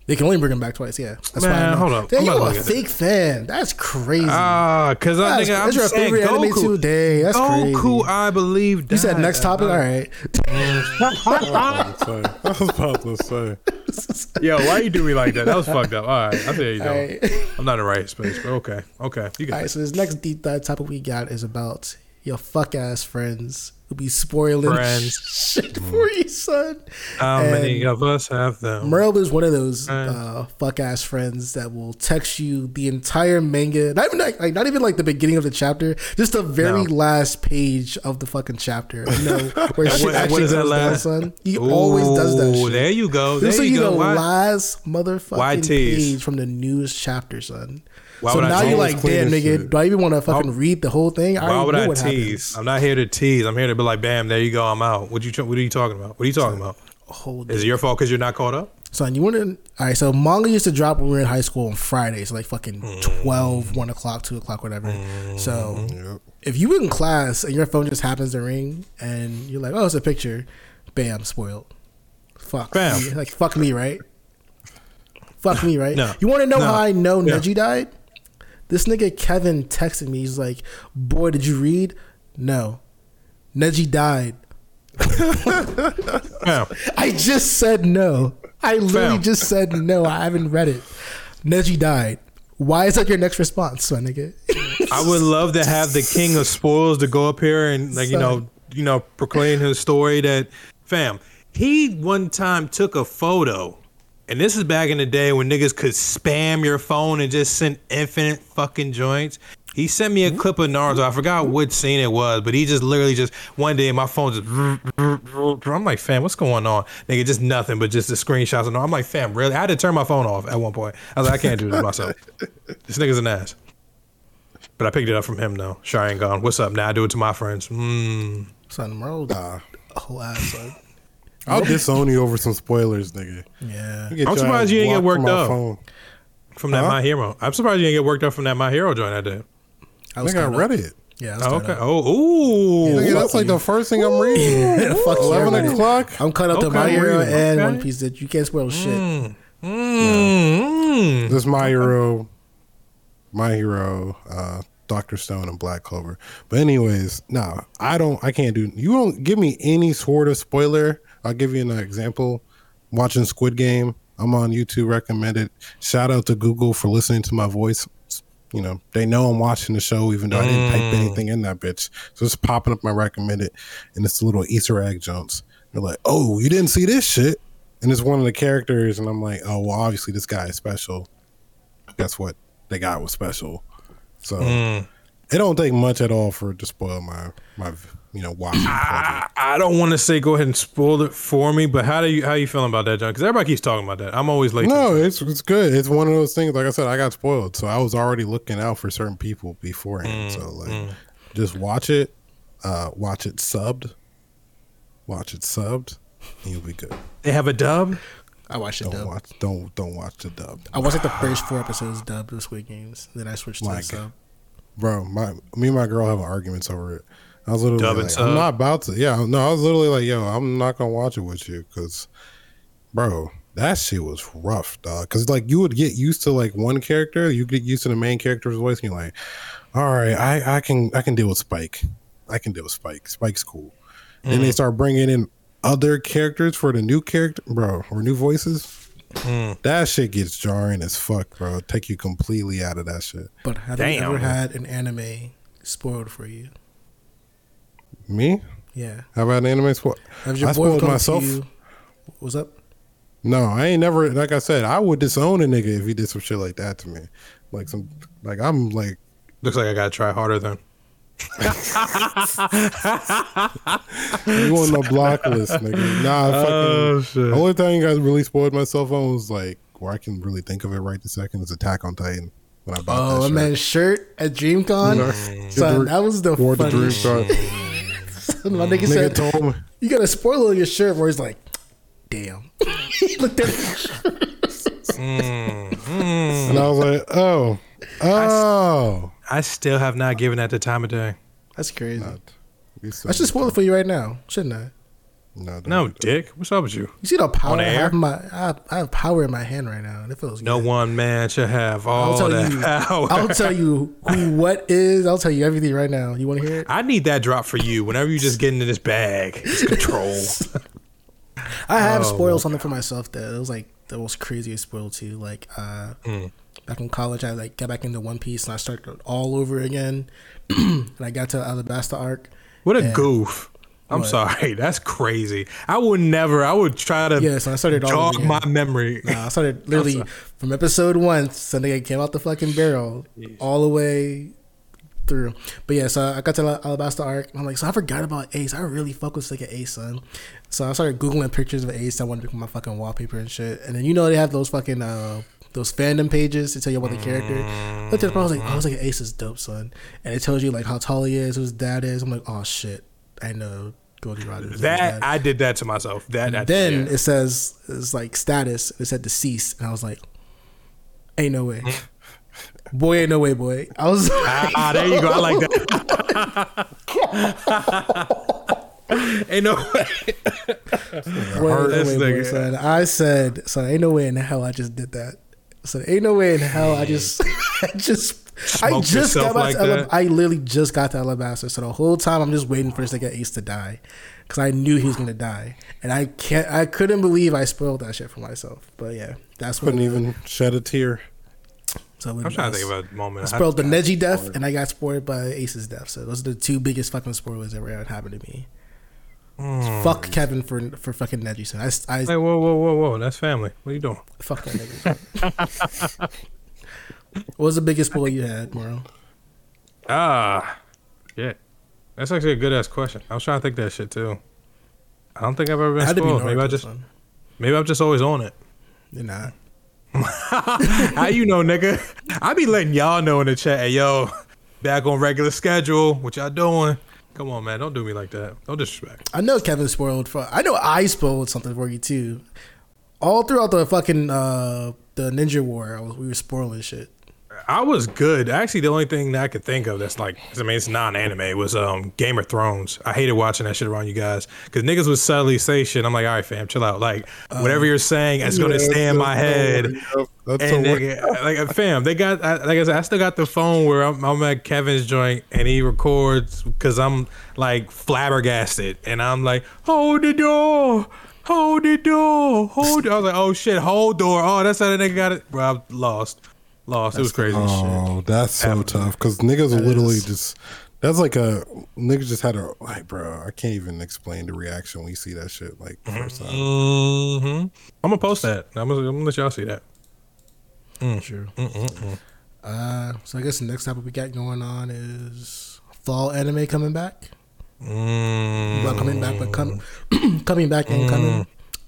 They can only bring him back twice. Yeah, that's Man, why. I know. hold up. Damn, I'm you about a look at fake fan? That's crazy. Ah, cause I that's nigga, I'm that's your saying favorite anime Goku. today. That's Goku, crazy. I believe. You said next topic. Uh, All right. I was about to say. Yo, why you do me like that? That was fucked up. All right, I see how you All doing. right. I'm not in the right space, but okay, okay. You All got right. So this next deep dive topic we got is about your fuck ass friends who be spoiling Friends. shit for you, son. how many And of us have them? Merle is one of those uh, fuck ass friends that will text you the entire manga, not even like, like not even like the beginning of the chapter, just the very No. last page of the fucking chapter. You know where shit what- actually what is that goes down, last- son. He always does that Ooh, shit. There you go. There This is you you go. the Why, last motherfucking tease? page from the newest chapter, son. Why so now you're like, damn, nigga, shit. do I even want to fucking read the whole thing? I why would I what tease? happens. I'm not here to tease. I'm here to be like, bam, there you go. I'm out. What you? What are you talking about? What are you talking about? Hold Is it your fault because you're not caught up? Son, you want to? All right, so manga used to drop when we were in high school on Fridays, like fucking Mm. 12, 1 o'clock, 2 o'clock, whatever. So Yep. if you were in class and your phone just happens to ring and you're like, oh, it's a picture, bam, spoiled. Fuck. Bam. Like, fuck me, right? Fuck me, right? No. You want to know No. how I know Yeah. Neji died? This nigga Kevin texted me. He's like, boy, did you read? No. Neji died. I just said no. I literally Fam. just said no. I haven't read it. Neji died. Why is that your next response, my nigga? I would love to have the king of spoils to go up here and like you know you know proclaim his story that fam he one time took a photo and this is back in the day when niggas could spam your phone and just send infinite fucking joints. He sent me a clip of Naruto. I forgot what scene it was, but he just literally just one day my phone just. I'm like, fam, what's going on? Nigga, just nothing but just the screenshots. And I'm like, fam, really? I had to turn my phone off at one point. I was like, I can't do this myself. this nigga's an ass. But I picked it up from him though. Sharingan, what's up? Now I do it to my friends. Mm. Son, Merle, a whole ass, son. I'll disown you over some spoilers, nigga. Yeah. I'm surprised you didn't get worked up. phone. From that Huh? My Hero. I'm surprised you didn't get worked up from that My Hero joint I did. I I was think I read it. Yeah, Oh, okay. up. Oh, ooh. Nigga, that's like the first thing I'm reading. Yeah, fuck 11 read o'clock. I'm caught up to My Hero reading, and okay. One Piece. That you can't spoil shit. Mm. This My Hero, My Hero, uh, Doctor Stone, and Black Clover. But anyways, no, I don't. I can't do. You don't give me any sort of spoiler. I'll give you an example. Watching Squid Game, I'm on YouTube recommended. Shout out to Google for listening to my voice. You know, they know I'm watching the show, even though I didn't type mm. anything in that bitch. So it's popping up my recommended, and it's a little Easter egg jumps. They're like, "Oh, you didn't see this shit," and it's one of the characters, and I'm like, "Oh, well, obviously this guy is special." Guess what? The guy was special. So mm. it don't take much at all for it to spoil my my you know watching. I, I don't want to say go ahead and spoil it for me, but how do you how you feeling about that, John? Because everybody keeps talking about that. I'm always late. No, it's it's good. It's one of those things. Like I said, I got spoiled, so I was already looking out for certain people beforehand. so like, just watch it. uh, watch it subbed. Watch it subbed, and you'll be good. They have a dub. I watched it Don't dub. watch. Don't don't watch the dub. I watched like the first four episodes dubbed of Squid Games. Then I switched to My the sub. Bro, my me and my girl have arguments over it. I was literally Dub and like, sub. I'm not about to. Yeah, no, I was literally like, yo, I'm not gonna watch it with you because, bro, that shit was rough, dog. Because like you would get used to like one character, you get used to the main character's voice, and you're like, all right, I I can I can deal with Spike. I can deal with Spike. Spike's cool. Then Mm. they start bringing in other characters for the new character, bro, or new voices. Mm. That shit gets jarring as fuck, bro. Take you completely out of that shit. But have Damn. you ever had an anime spoiled for you? Me? Yeah. How about anime sport? Have your I boy spoiled come to myself. you- What's up? No, I ain't never. Like I said, I would disown a nigga if he did some shit like that to me. Like some, like I'm like, Looks like I gotta try harder then. you on the block list, nigga. Nah, oh, fucking. Oh, shit. The only thing I really spoiled myself on was like, where I can really think of it right this second is Attack on Titan. When I bought Oh, that my shit. man's shirt at DreamCon. Son, that was the Wore the dream funniest star. My nigga Nigga said, told me. you got a spoiler on your shirt where he's like, damn. he looked at mm-hmm. And I was like, oh, oh. I still have not given that the time of day. That's crazy. You I should spoil it for you right now, shouldn't I? No, No. Dick. What's up with you? You see the power On I air? have in my I have, I have power in my hand right now, and it feels No good. one man should have all I'll tell that you. power. I'll tell you who what is. I'll tell you everything right now. You want to hear it? I need that drop for you. Whenever you just get into this bag, it's control. I have Oh, spoiled something for myself that it was like the most craziest spoil too. Like uh, Mm. back in college, I like got back into One Piece and I started all over again. and I got to Alabasta arc. what a Yeah. goof. I'm What? sorry. That's crazy. I would never. I would try to Yeah, so I started all jog over again. my memory. Nah, I started literally from episode one, Sunday I came out the fucking barrel, all the way through. But yeah, so I got to Al- Alabasta arc. And I'm like, so I forgot about Ace. I really fuck with like an Ace, son. So I started googling pictures of Ace. I wanted to become my fucking wallpaper and shit. And then you know they have those fucking uh those fandom pages to tell you about the character. Looked at it, I was like, oh, I was like, Ace is dope, son. And it tells you like how tall he is, who his dad is. I'm like, oh shit, I know Gol D. Roger. is his That. I did that to myself. That I, Then yeah. it says it's like status. It said deceased, and I was like, "Ain't no way, boy, ain't no way, boy." I was like, ah, there you go. I like that. Ain't no way. boy, ain't no way, boy, son. I said, "Son, ain't no way in hell I just did that." So ain't no way in hell I just, I just, I just got yourself back like to Alab- I literally just got to Alabasta. So the whole time I'm just waiting for this nigga Ace to die, because I knew he was gonna die, and I can't, I couldn't believe I spoiled that shit for myself. But yeah, that's what. Couldn't even shed a tear. So I'm trying to think about a moment. I spoiled the Neji death and I got spoiled by Ace's death. So those are the two biggest fucking spoilers that ever happened to me. Hmm. Fuck Kevin for for fucking Neji. Son. I, I Hey, whoa, whoa, whoa, whoa! That's family. What are you doing? fuck that nigga. what was the biggest spoiler you had, Moro? Ah, yeah. That's actually a good ass question. I was trying to think that shit too. I don't think I've ever been to be spoiled. Maybe I just, son. maybe I'm just always on it. You're not. How you know, nigga? I be letting y'all know in the chat. Hey, yo, back on regular schedule. What y'all doing? Come on, man. Don't do me like that. Don't disrespect. I know Kevin spoiled for. I know I spoiled something for you too. All throughout the fucking uh the Ninja War, I was, we were spoiling shit. I was good. Actually, the only thing that I could think of that's like, I mean, it's non-anime was um Game of Thrones. I hated watching that shit around you guys because niggas would subtly say shit. I'm like, all right, fam, chill out. Like, whatever you're saying, it's gonna stay in my head. That's And nigga, like, uh, fam, they got I, like I said, I still got the phone where I'm, I'm at Kevin's joint and he records because I'm like flabbergasted and I'm like, hold the door, hold the door, hold. The, I was like, oh shit, hold door. Oh, that's how the nigga got it. Bro, I lost, lost. it was crazy. Oh, that's so tough because niggas will literally just. That's like a niggas just had a like, bro. I can't even explain the reaction when you see that shit like the first time. hmm I'm gonna post that. I'm gonna, I'm gonna let y'all see that. True. Uh, so I guess the next topic we got going on is fall anime coming back. Mm. Well, coming back, but come, coming back and coming.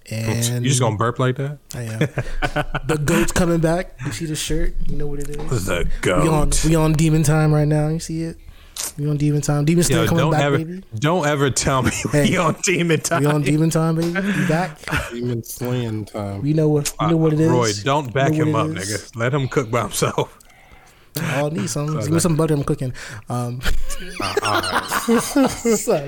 And You just gonna burp like that? I am. the goat's coming back. You see the shirt? You know what it is? The We on goat. we on demon time right now. You see it? We on Demon Time. Demon still coming don't back, ever, baby. don't ever tell me we on Demon Time. We on Demon Time, baby. You back? Demon slaying time. We know what we know what it is. Roy, don't back We know him up, it is. nigga. Let him cook by himself. I'll need some. Give me some butter. I'm cooking. Um, son,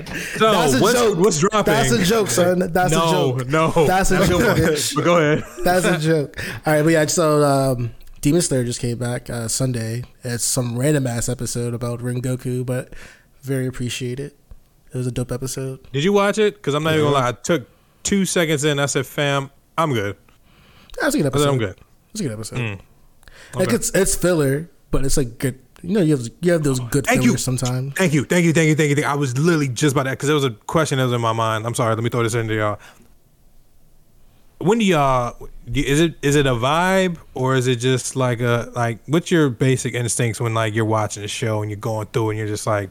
So, that's a what's, joke. what's dropping? That's a joke, son. That's no, a joke. no. That's a joke, But go ahead. That's a joke. All right, but yeah, so um, Demon Slayer just came back uh, Sunday. It's some random ass episode about Rengoku, but very appreciated. It was a dope episode. Did you watch it? Because I'm not even gonna lie. I took two seconds in. I said, "Fam, I'm good." That's a good I said, episode. "I'm good." It's a good episode. Mm. Like it's it's filler, but it's like good. You know, you have you have those good Thank fillers you. sometimes. Thank you, thank you, thank you, thank you. thank you. I was literally just about that because there was a question that was in my mind. I'm sorry. Let me throw this into y'all. When do y'all? Is it is it a vibe or is it just like a like? What's your basic instincts when like you're watching a show and you're going through and you're just like,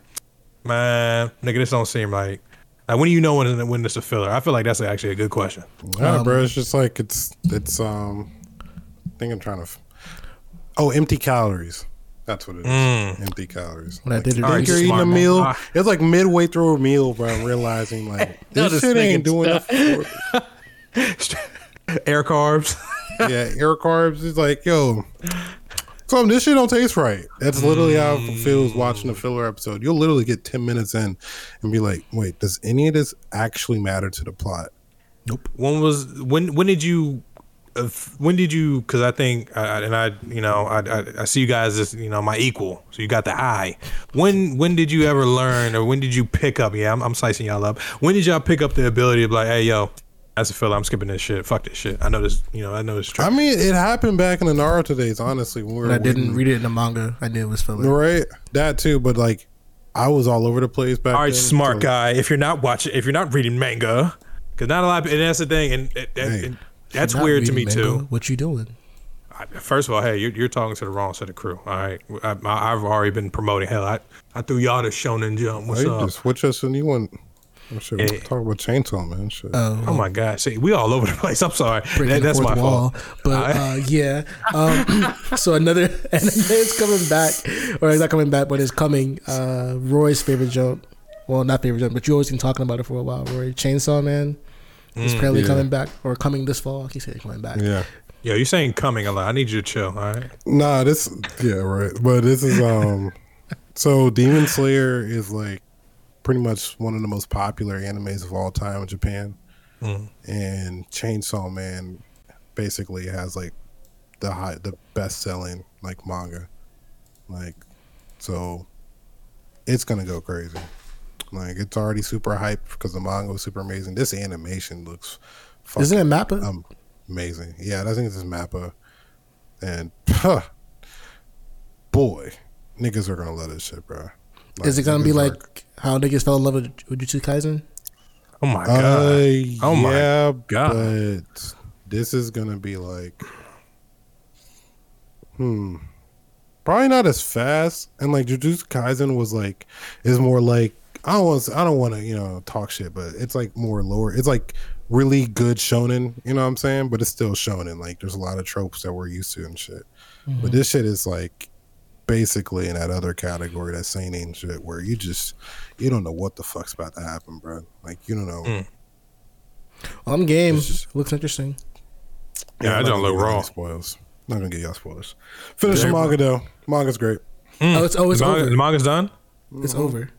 man, nigga, this don't seem right. Like when do you know when when it's a filler? I feel like that's actually a good question. Yeah, Um, bro. It's just like it's it's um. I think I'm trying to. f- Oh, empty calories. That's what it is. Mm. Empty calories. When I did it, I think it you're eating a meal. Ah. It's like midway through a meal, bro. I'm realizing like this this shit ain't doing nothing. for- Air carbs. yeah, air carbs is like, yo, some this shit don't taste right. That's literally how it feels watching a filler episode. You'll literally get ten minutes in and be like, wait, does any of this actually matter to the plot? Nope. When was when when did you f- Uh, when did you because i think I, and i you know I, I i see you guys as you know my equal so you got the eye when when did you ever learn or when did you pick up yeah i'm, I'm slicing y'all up when did y'all pick up the ability to be like hey yo as a filler i'm skipping this shit fuck this shit i know this you know i know this I mean, it happened back in the Naruto days, honestly. When we were When I didn't waiting- read it in the manga, I knew it was filler. right? That too, but like, I was all over the place back. all right then, smart so- guy if you're not watching if you're not reading manga because not a lot and that's the thing and, and- and- Hey. and that's weird to me reading too What you doing? First of all, hey, you're, you're talking to the wrong set of crew. All right, I, I, I've already been promoting. Hell, I, I threw y'all to Shonen Jump. What's Hey, up? just switch us a new one. Oh, shit, Hey. Talk about chainsaw, man. Shit. Oh, Oh my god! See, we all over the place. I'm sorry. That- that's my wall. fault. But uh, yeah, um, so another anime is coming back, or it's not coming back, but it's coming. Uh, Roy's favorite joke, well, not favorite joke, but you always been talking about it for a while. Roy, Chainsaw Man is apparently yeah. coming back, or coming this fall. He said coming back. yeah. Yo, you're saying coming a lot. I need you to chill. All right. Nah, this yeah, right. But this is um so Demon Slayer is like pretty much one of the most popular animes of all time in Japan. Mm. And Chainsaw Man basically has like the high the best selling like manga. Like so it's gonna go crazy. Like it's already super hyped because the manga was super amazing. This animation looks Isn't it fucking Mappa? um, amazing. Yeah, I think this is Mappa. And huh, boy, niggas are gonna love this shit, bro. is it gonna be niggas are- like how niggas fell in love with Jujutsu Kaisen? Oh my god. Uh, Oh my yeah, God. But this is gonna be like, hmm, probably not as fast. And like Jujutsu Kaisen was like, is more like I don't want, I don't want to, you know, talk shit, but it's like more lower. It's like really good shonen, you know what I'm saying? But it's still shonen. Like there's a lot of tropes that we're used to and shit. But this shit is like basically in that other category, that seinen shit, where you just you don't know what the fuck's about to happen, bro. Like you don't know. Mm. Well, I'm game. Just- Looks interesting. Yeah, I'm that not don't gonna look give you raw. any Spoils. Not gonna get y'all spoilers. Finish the manga though. Manga's great. Mm. Oh, it's oh, it's the, manga, over. the manga's done. It's over.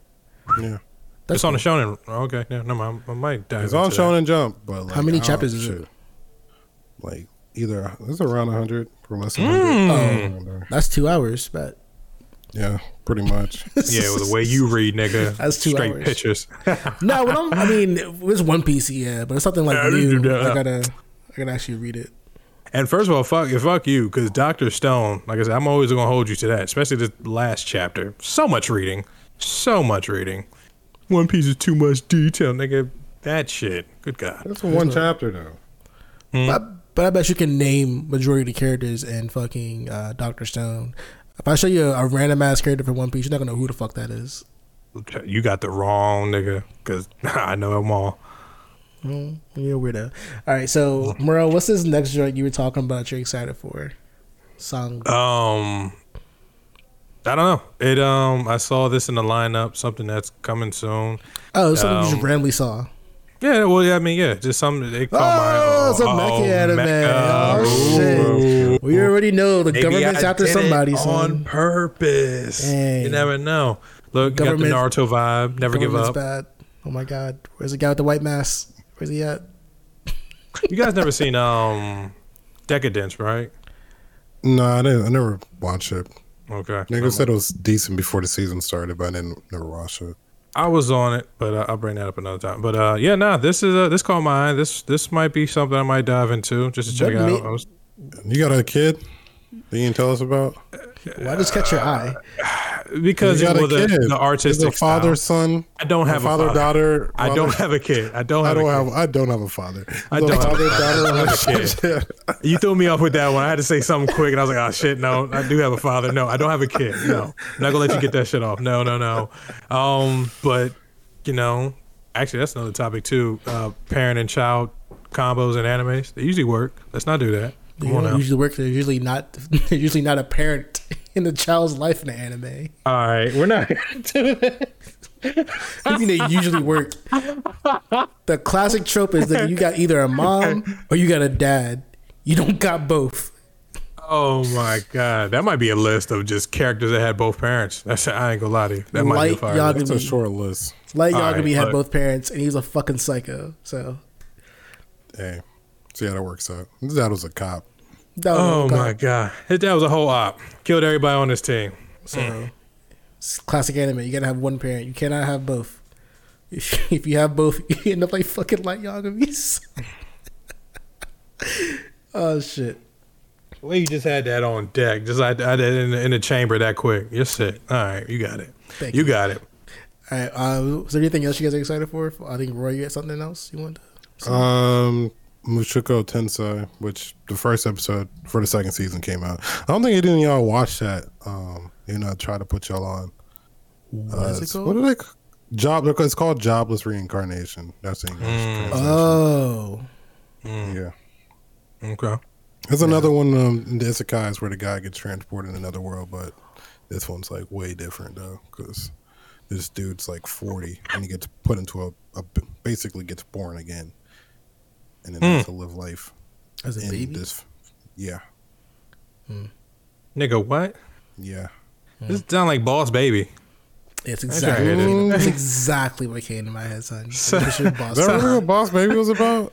Yeah, That's it's on the Shonen. Oh, okay, yeah, no, my, my might dive it's on into that. Shonen Jump. But like, How many chapters is it? Like either it's around hundred or less than Mm. hundred. That's two hours, but Yeah, pretty much. Yeah, with the way you read, nigga. That's two Straight hours. pictures. no, when I'm, I mean, it's One Piece, yeah, but it's something like Yeah, you. I gotta, I gotta actually read it. And first of all, fuck, fuck you, because Doctor Stone, like I said, I'm always gonna hold you to that, especially this last chapter. So much reading, so much reading. One Piece is too much detail, nigga. That shit. Good God. That's one chapter though. But, but I bet you can name majority of the characters in fucking uh, Doctor Stone. If I show you a, a random ass character from One Piece, you're not gonna know who the fuck that is. You got the wrong nigga, because I know them all. Mm, you're a weirdo. All right, so Murrow, what's this next joint you were talking about? You're excited for? Song. Um, I don't know. It um I saw this in the lineup, something that's coming soon. Oh, it's something you just Um, randomly saw. Yeah, well, yeah, I mean, yeah, just something they call Oh, my some mecha anime. mecha. Oh, shit. We already know the Maybe government's I after did it somebody. on Son. purpose. Dang. You never know. Look, Government- got the Naruto vibe. Never give up. bad. Oh my god. Where's the guy with the white mask? Where's he at? You guys never seen um Decadence, right? No, I didn't. I never watched it. Okay. Nigga said it was decent before the season started, but I didn't never watch it. I was on it, but uh, I'll bring that up another time. But uh, yeah, nah, this is uh, this caught my eye. This this might be something I might dive into just to check out. I was- You got a kid that you can tell us about? Why does catch your eye? because you got well, a the, kid. the Is artistic it father, style. son? I don't have a father, father. daughter. I don't have a kid. I don't I have. don't a have. kid. I don't have a father. I don't have father a- daughter I don't have a relationship. You threw me off with that one. I had to say something quick, and I was like, "Oh shit, no, I do have a father. No, I don't have a kid. No, I'm not gonna let you get that shit off. No, no, no." Um, but you know, actually, that's another topic too. Uh, parent and child combos and animes. They usually work. Let's not do that. They Come on don't now. usually work. They're usually not. They're usually not a parent in the child's life in the anime. All right, we're not. I mean, they usually work. The classic trope is that you got either a mom or you got a dad. You don't got both. Oh my god, that might be a list of just characters that had both parents. That's I ain't gonna lie to you. That might be a Light fire. Yagami. list. It's a short list. Light All right, Yagami had look. both parents, and he was a fucking psycho. So Hey, see how that works out. His dad was a cop. that was Oh that- my god, His dad was a whole op. Killed everybody on this team. So it's classic anime. You gotta have one parent. You cannot have both. If, if you have both, you end up like fucking Light Yagamis. oh shit. Well, you just had that on deck. Just I, I did in the, in the chamber that quick. You're sick. All right, you got it. Thank you you. got it. All right. Uh, is there anything else you guys are excited for? I think Roy, you got something else you want to? Um, Mushoku Tensei, which the first episode for the second season came out. I don't think any of y'all watched that. Um, you know, try to put y'all on. What Uh, is it called? What are they? Job. It's called Jobless Reincarnation. That's the English. Mm. Oh, yeah. Okay. There's another one. Um, in the Isekais where the guy gets transported in another world, but this one's like way different though, because this dude's like 40 and he gets put into a, a basically gets born again, and then hmm. has to live life as a baby. this. Yeah, hmm. Nigga, what? yeah. Hmm. This sound like Boss Baby. It's I exactly. tried it. That's exactly what came to my head, son. Finish boss. Is that really what Boss Baby was about?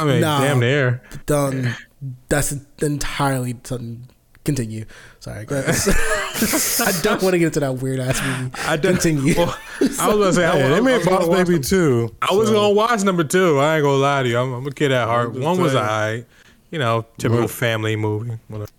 I mean, Nah. damn near. Done. That's entirely something. Continue. Sorry, go ahead. I don't want to get into that weird ass movie. I done- Continue. Well, I was gonna say, I, Hey, I they was made gonna Boss watch Baby them- too. I was so- gonna watch number two. I ain't gonna lie to you. I'm, I'm a kid at heart. One was saying. alright. You know, typical What? family movie. Whatever.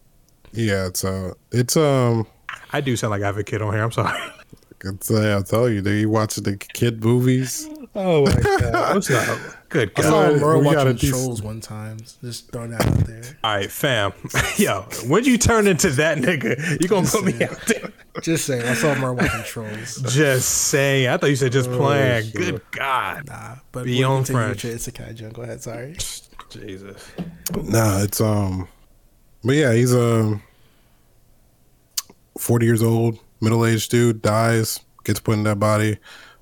Yeah, it's uh, it's um, I do sound like I have a kid on here. I'm sorry. it's I'll tell you, do you watch the kid movies? Oh my god. What's up? Good I saw Merle watching Trolls one time. Just throwing that out there. All right, fam. Yo, when you turn into that nigga, you gonna put me out there? Just saying. I saw Merle watching Trolls. Just saying. I thought you said just playing. shit. Good God. Nah, but Be we'll on continue French. with your Isekai junk. Go ahead. Sorry. Jesus. Nah, it's um, but yeah, he's um, forty years old, middle aged dude, dies, gets put in that body.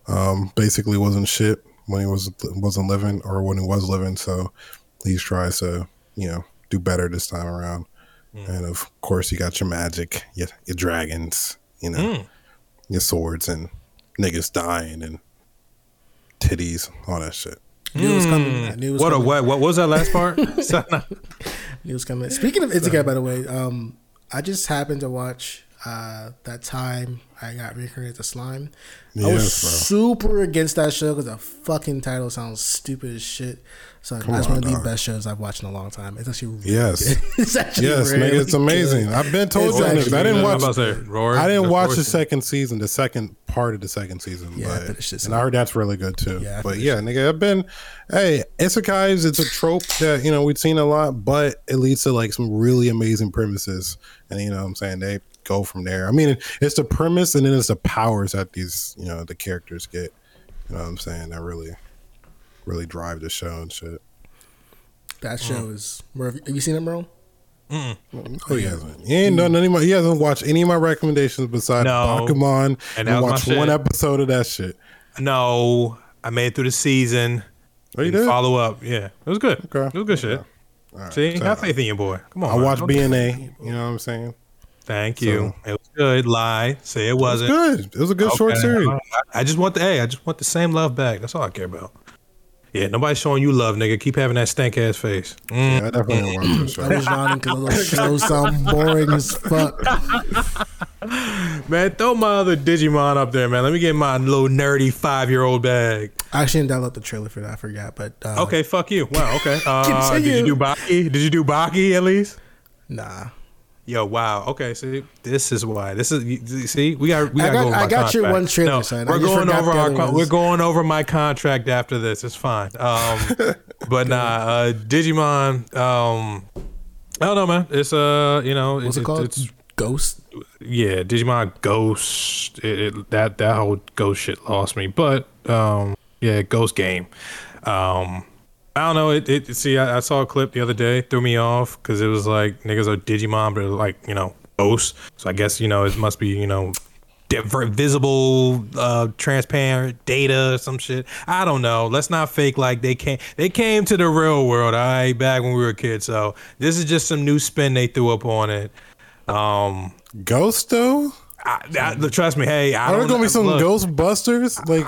Um, basically wasn't shit when he was wasn't living or when he was living, so he tries to you know do better this time around. And of course, you got your magic, your, your dragons, you know, Mm. your swords and niggas dying and titties, all that shit. Knew it was coming. I knew it was What a what? What was that last part? So- Knew it was coming. Speaking of Isekai, by the way, um, I just happened to watch uh, that time I got reincarnated as slime. I was bro. super against that show because the fucking title sounds stupid as shit. So Come that's on, one of the best shows I've watched in a long time. It's actually really Yes. good. it's actually Yes, really nigga, it's amazing. good. I've been told It's you that. actually I didn't watch. I'm about to say, Rory, I didn't watch the second season, the second part of the second season. Yeah, I but, finished it, and I heard that's really good too. Yeah, but yeah, nigga, I've been. Hey, isekais. It's a trope that you know we've seen a lot, but it leads to like some really amazing premises, and you know what I'm saying they go from there. I mean, it's the premise, and then it's the powers that these you know the characters get. You know what I'm saying? That really, really drive the show and shit. That show mm. is. Merv, have you seen it, Merle? Mm. Oh, he hasn't. He ain't done any. of my- He hasn't watched any of my recommendations besides No. Pokemon. And And, that was my watched one episode of that shit. No, I made it through the season. Oh, you Didn't? Follow up. Yeah, it was good. Okay. It was good shit. See, so- have faith in your boy. Come on. I man. watched BNA. You know what I'm saying? Thank you. it was good. Lie. Say it It was wasn't. good. It was a good short series. I just want the hey, I just want the same love back. That's all I care about. Yeah, nobody's showing you love, nigga. Keep having that stank ass face. Mm. Yeah, I definitely watched the I show. was nodding because those shows sound boring as fuck. Man, throw my other Digimon up there, man. Let me get my little nerdy five year old bag. I actually didn't download the trailer for that. I forgot, but uh, Okay, fuck you. Wow, okay. Uh, did you do Baki? Did you do Baki at least? Nah, Yo, wow. Okay, see, this is why. This is you- see, we got we I got. got- go I got your one trailer, No, son. We're going over our. Con- we're going over my contract after this. It's fine. Um, but nah, uh, Digimon. Um, I don't know, man. It's uh, you know, what's it, it called? It's Ghost. yeah, Digimon Ghost. It, it, that that whole Ghost shit lost me. But um, yeah, Ghost game. Um, I don't know. It, it see, I, I saw a clip the other day, threw me off because it was like niggas are Digimon, but like you know ghosts. So I guess you know it must be you know visible uh transparent data or some shit i don't know let's not fake like they came they came to the real world right back when we were kids so this is just some new spin they threw up on it um Ghost though? I, I, trust me. Hey, I Are there gonna be some look, Ghostbusters? Like,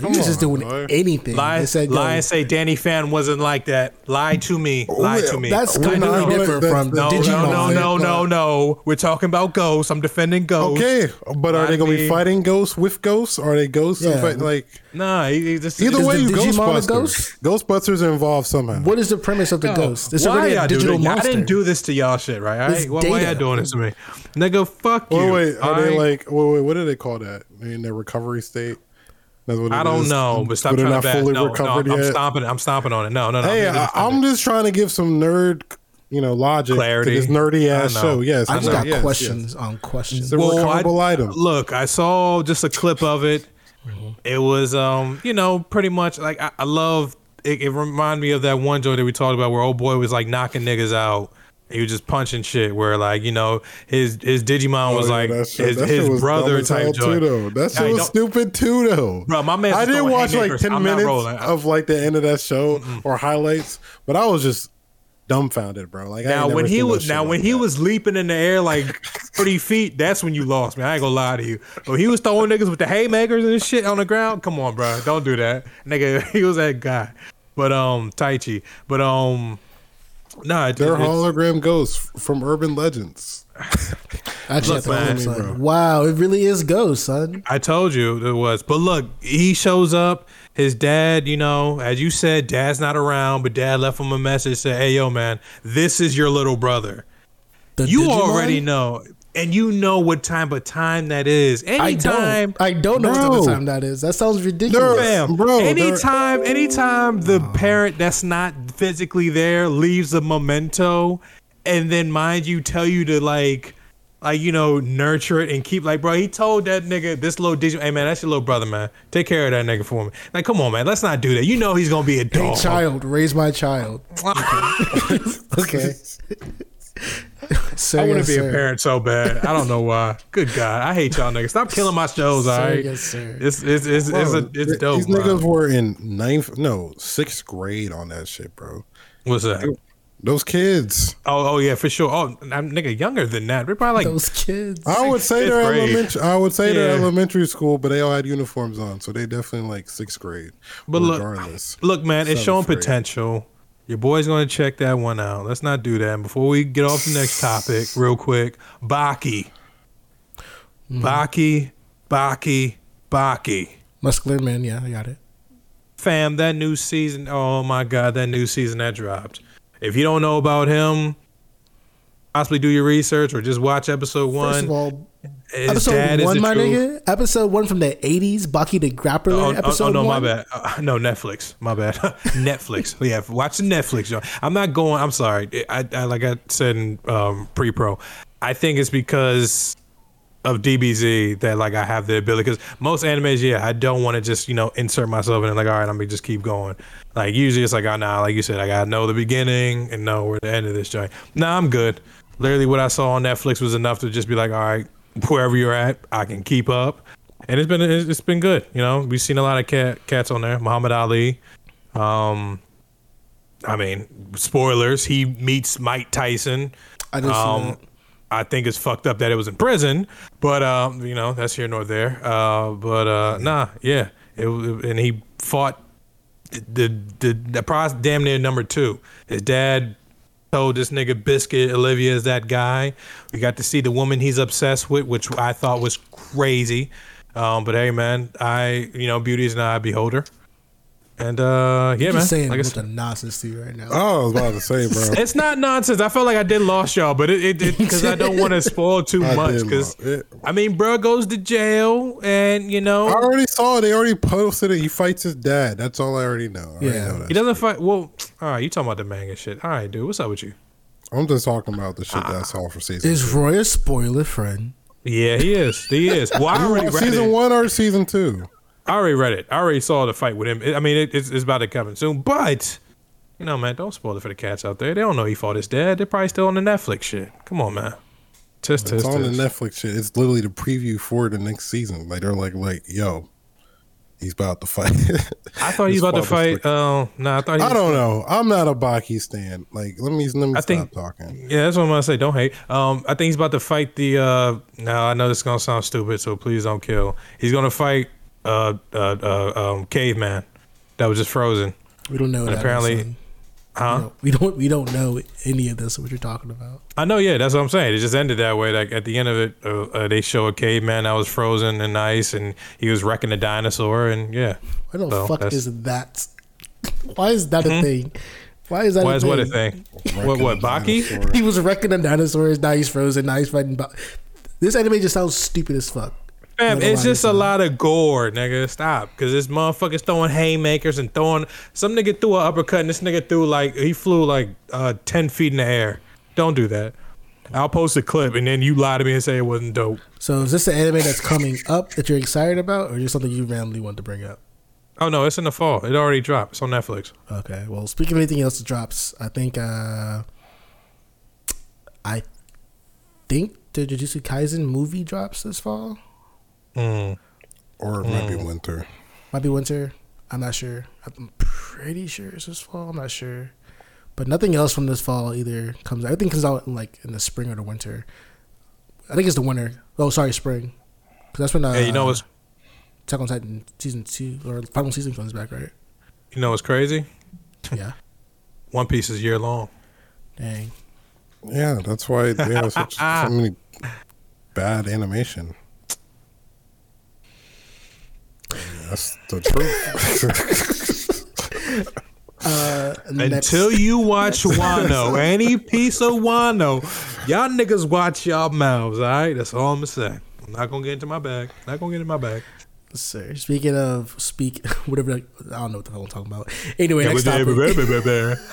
He was just doing boy. anything. Lie, said, lie and say Danny Phantom wasn't like that. Lie to me. Oh, lie to me. That's We're not- completely different that's- from no, Digimon. no, no, no, no, no. We're talking about ghosts. I'm defending ghosts. okay, but are Lie they gonna be fighting ghosts with ghosts? Are they ghosts? Yeah. Fight, like Nah, he, he just, either way, you Digimon Ghostbusters. ghost? Ghostbusters are involved somehow. What is the premise of the ghost? It's why already y'all a digital this? monster. I didn't do this to y'all shit, right? All It's right? Why, why y'all doing this to me? Nigga, fuck you. Wait, wait, are all they like? Wait, wait, what do they call that? In their recovery state? That's what I don't is? know, but stop they're trying not to back. fully No, no, I'm yet. stomping. I'm stomping on it. No, no, no. Hey, I'm I, defend I'm just trying to give some nerd, you know, logic Clarity. to this nerdy ass I show. Yes, I just got yes, questions on questions. It's a recoverable I, item. Look, I saw just a clip of it. It was, um, you know, pretty much like I, I love. It, it reminded me of that one joint that we talked about where old boy was like knocking niggas out. He was just punching shit. Where like you know his his Digimon was Oh, yeah, like that shit- his, his was brother dumb as hell type joint. That shit was stupid too, though. Bro, my man. I didn't watch like ten I'm minutes of like the end of that show or highlights, but I was just dumbfounded, bro. Like I Now when he was now like when he was leaping in the air like thirty feet, that's when you lost me. I ain't gonna lie to you. But he was throwing niggas with the haymakers and shit on the ground. Come on, bro, don't do that, nigga. He was that guy. But um, Taichi. But um, nah, it, they're it's- hologram ghosts from urban legends. Actually, Look, I man. man, Bro. son. Wow, it really is Ghost, son. I told you it was. But look, he shows up. His dad, you know, as you said, dad's not around, but dad left him a message. Said, "Hey, yo, man, this is your little brother." The You Digimon? already know, and you know what time of time that is. I Anytime, don't. I don't know what Bro. type of time that is. That sounds ridiculous. Bam, Bro, anytime, anytime the parent that's not physically there leaves a memento, and then mind you, tell you to like, like you know, nurture it and keep like, bro. He told that nigga, this little digital, hey man, that's your little brother, man. Take care of that nigga for me. Like, come on, man, let's not do that. You know he's gonna be a Hey, dog. child, raise my child. Okay. sir, I want yes, to be sir. a parent so bad. I don't know why. Good God, I hate y'all niggas. Stop killing my shows, all Sir, right? yes, sir. It's it's it's, it's, a, it's dope. These bro. niggas were in ninth, no, sixth grade on that shit, bro. What's that? Those kids. Oh, oh yeah, for sure. Oh, I'm nigga younger than that. They're probably like Those kids. I would say they're grade. elementary. I would say they're elementary school, but they all had uniforms on, so they definitely like sixth grade. But look- regardless, Look, man, it's showing grade. potential. Your boy's going to check that one out. Let's not do that. And before we get off the next topic, real quick, Baki. Hmm. Baki, Baki, Baki. Muscular man, yeah, I got it. Fam, that new season, oh my God, that new season that dropped. If you don't know about him, possibly do your research or just watch episode one. First of all, His episode one, my truth. nigga. Episode one from the '80s, Baki the Grappler. Oh, oh, episode oh, no, one. my bad. Uh, no, Netflix. My bad. Netflix. Yeah, watch the Netflix. Y'all. I'm not going. I'm sorry. I, I like I said in um, pre-pro. I think it's because of DBZ that like I have the ability because most animes, yeah, I don't want to just you know insert myself in and like all right, I'm gonna just keep going. Like usually it's like oh nah, like you said, I gotta know the beginning and know where the end of this joint. Nah, I'm good. Literally, what I saw on Netflix was enough to just be like, all right, wherever you're at, I can keep up, and it's been it's been good. You know, we've seen a lot of cat cats on there. Muhammad Ali. Um, I mean, spoilers. He meets Mike Tyson. I didn't Um. I think it's fucked up that it was in prison, but um, you know that's here nor there. Uh, but uh, nah, yeah, it, and he fought the the the prize damn near number two. His dad told this nigga Biscuit Oliva is that guy. We got to see the woman he's obsessed with, which I thought was crazy. Um, but hey, man, I you know beauty is not eye beholder, and uh, yeah, You're man. just saying like I a said- bunch of nonsense to you right now. Oh, I was about to say, bro. it's not nonsense. I felt like I did lost y'all, but it it because I don't want to spoil too I much. Because lo- I mean, bro goes to jail, and you know, I already saw it. They already posted it. He fights his dad. That's all I already know. I already Yeah. know he doesn't fight. Well, all right, you talking about the manga shit? All right, dude, what's up with you? I'm just talking about the shit that's all for season. Is. Roy a spoiler friend? Yeah, he is. He is. Well, already season it. one or season two? I already read it. I already saw the fight with him. I mean, it, it's, it's about to come soon, but. You know, man, don't spoil it for the cats out there. They don't know he fought his dad. They're probably still on the Netflix shit. Come on, man. Tisk, tisk, It's on the. Netflix shit. It's literally the preview for the next season. Like they're like, like, yo, he's about to fight. I thought he was about to fight. Oh, no, I thought he I was don't know. I'm not a Baki stan. Like, let me let me I stop think- talking. Yeah, that's what I'm gonna say. Don't hate. Um, I think he's about to fight the. Uh, now I know this is gonna sound stupid, so please don't kill. He's gonna fight uh, uh, uh um, caveman that was just frozen. We don't know And that. apparently- son. Huh? No, we don't. We don't know any of this. What you're talking about? I know. Yeah, that's what I'm saying. It just ended that way. Like at the end of it, uh, uh, they show a caveman that was frozen in ice, and he was wrecking a dinosaur. And yeah, Why the So, fuck that's- is that? Why is that a thing? Why is that? why a is thing? what a thing? What what Baki? He was wrecking the dinosaurs. Now he's frozen. Now he's fighting. Bo- this anime just sounds stupid as fuck. Fam, it's just a lot of gore, nigga. Stop. Because this motherfucker's throwing haymakers and throwing. Some nigga threw an uppercut and this nigga threw like. He flew like uh, 10 feet in the air. Don't do that. I'll post a clip and then you lie to me and say it wasn't dope. So is this an anime that's coming up that you're excited about, or just something you randomly want to bring up? Oh, no, it's in the fall. It already dropped. It's on Netflix. Okay. Well, speaking of anything else that drops, I think uh I think the Jujutsu Kaisen movie drops this fall. Mm. Or it might be Hmm. winter. Might be winter. I'm not sure. I'm pretty sure it's this fall. I'm not sure. But nothing else from this fall either comes out. Everything comes out in like in the spring or the winter. I think it's the winter. Oh, sorry, spring. Because that's when uh, Hey, you know what's Attack on Titan season two or final season comes back, right? you know what's crazy? Yeah. One Piece is year long. Dang. Yeah, that's why they have such so many bad animation. That's the truth. Uh, next- Until you watch Wano, any piece of Wano, y'all niggas watch y'all mouths, all right? That's all I'm gonna say. I'm not gonna get into my bag. Not gonna get in my bag. Sir, speaking of speak, whatever I don't know what the hell I'm talking about. Anyway, Yeah, next topic.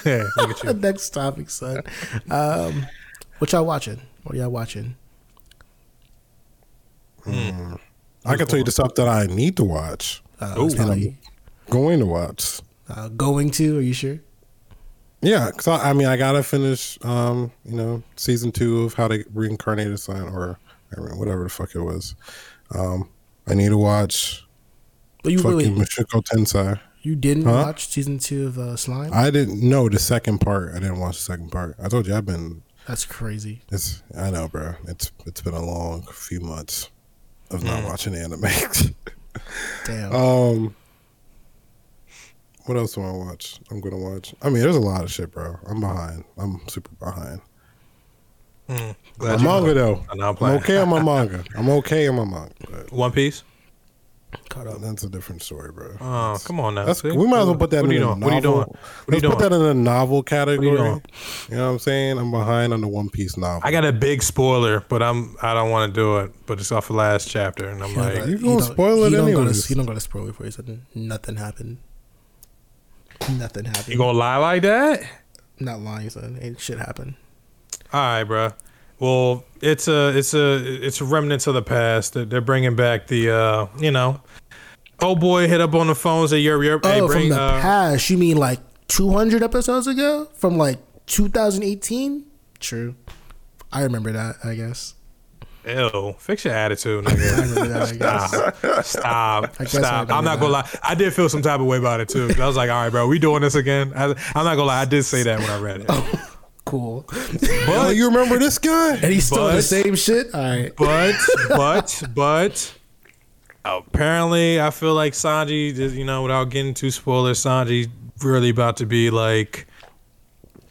yeah, look at you. next topic, son. Um, what y'all watching? What are y'all watching? I can tell you the stuff that I need to watch. Uh, Ooh. it's probably, Going to watch. uh, going to? Are you sure? Yeah, because I, I mean, I gotta finish, um, you know, season two of How to Reincarnate a Son or whatever the fuck it was. Um, I need to watch But you fucking really Mushoku Tensei. you didn't Huh? watch season two of uh, Slime? I didn't know the second part. I didn't watch the second part. I told you I've been. That's crazy. It's I know, bro. It's it's been a long few months of Mm. not watching anime. Damn. um, what else do I watch? I'm gonna watch. I mean, there's a lot of shit, bro. I'm behind. I'm super behind. Glad My you manga know. though. I'm not I'm okay on my manga. I'm okay on my manga. But One Piece. Caught up. that's a different story, bro. Oh, come on now. That's, see? we might as well put that What in you a novel. What are you doing? What are you Let's put doing? that in a novel category. You, doing? know what I'm saying? I'm behind on the One Piece novel. I got a big spoiler, but I'm I don't want to do it. But it's off the last chapter, and I'm He like, You gonna don't- spoil it he don't gotta- anyways. He don't got to spoil it for you. Nothing happened. Nothing happened. you gonna lie like that? Not lying, son. Ain't shit happened. All right, bro. Well, it's a it's a it's a remnants of the past. They're, they're bringing back the uh, you know, oh boy, hit up on the phones at your your hey, Oh, bring, from the uh, past, you mean like 200 episodes ago? From like 2018? True. I remember that, I guess. Ew, fix your attitude, I nigga. remember that, I guess. Stop, stop, I guess I stop. I'm not gonna lie. I did feel some type of way about it too. I was like, all right, bro, we doing this again. I, I'm not gonna lie. I did say that when I read it. Cool. Oh, you remember this guy? And he's still the same shit? All right. but but but apparently I feel like Sanji, is, you know, without getting too spoilers, Sanji really about to be like,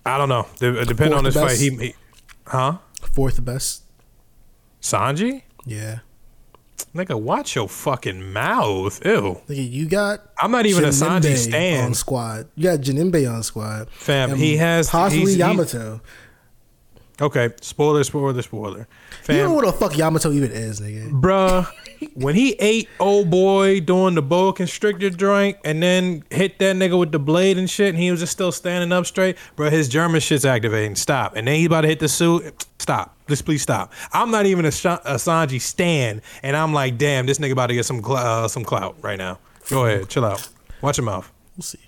I don't know. De- depending on Fourth this fight, he, he, huh? Fourth best. Sanji, Yeah. Nigga, watch your fucking mouth. Ew, Nigga, you got I'm not even a Sanji Jinbei stan. on squad. You got Jinbei on squad. Fam, he has- possibly he's- he- Yamato. Okay, spoiler, spoiler, spoiler. you know what the fuck Yamato even is, nigga. bruh, when he ate old boy doing the boa constrictor drink and then hit that nigga with the blade and shit, and he was just still standing up straight, bruh, his Germa shit's activating. Stop. And then he about to hit the suit. Stop. Just please stop. I'm not even a, Sh- a Sanji stan, and I'm like, damn, this nigga about to get some cl- uh, some clout right now. Go ahead, chill out. Watch your mouth. We'll see.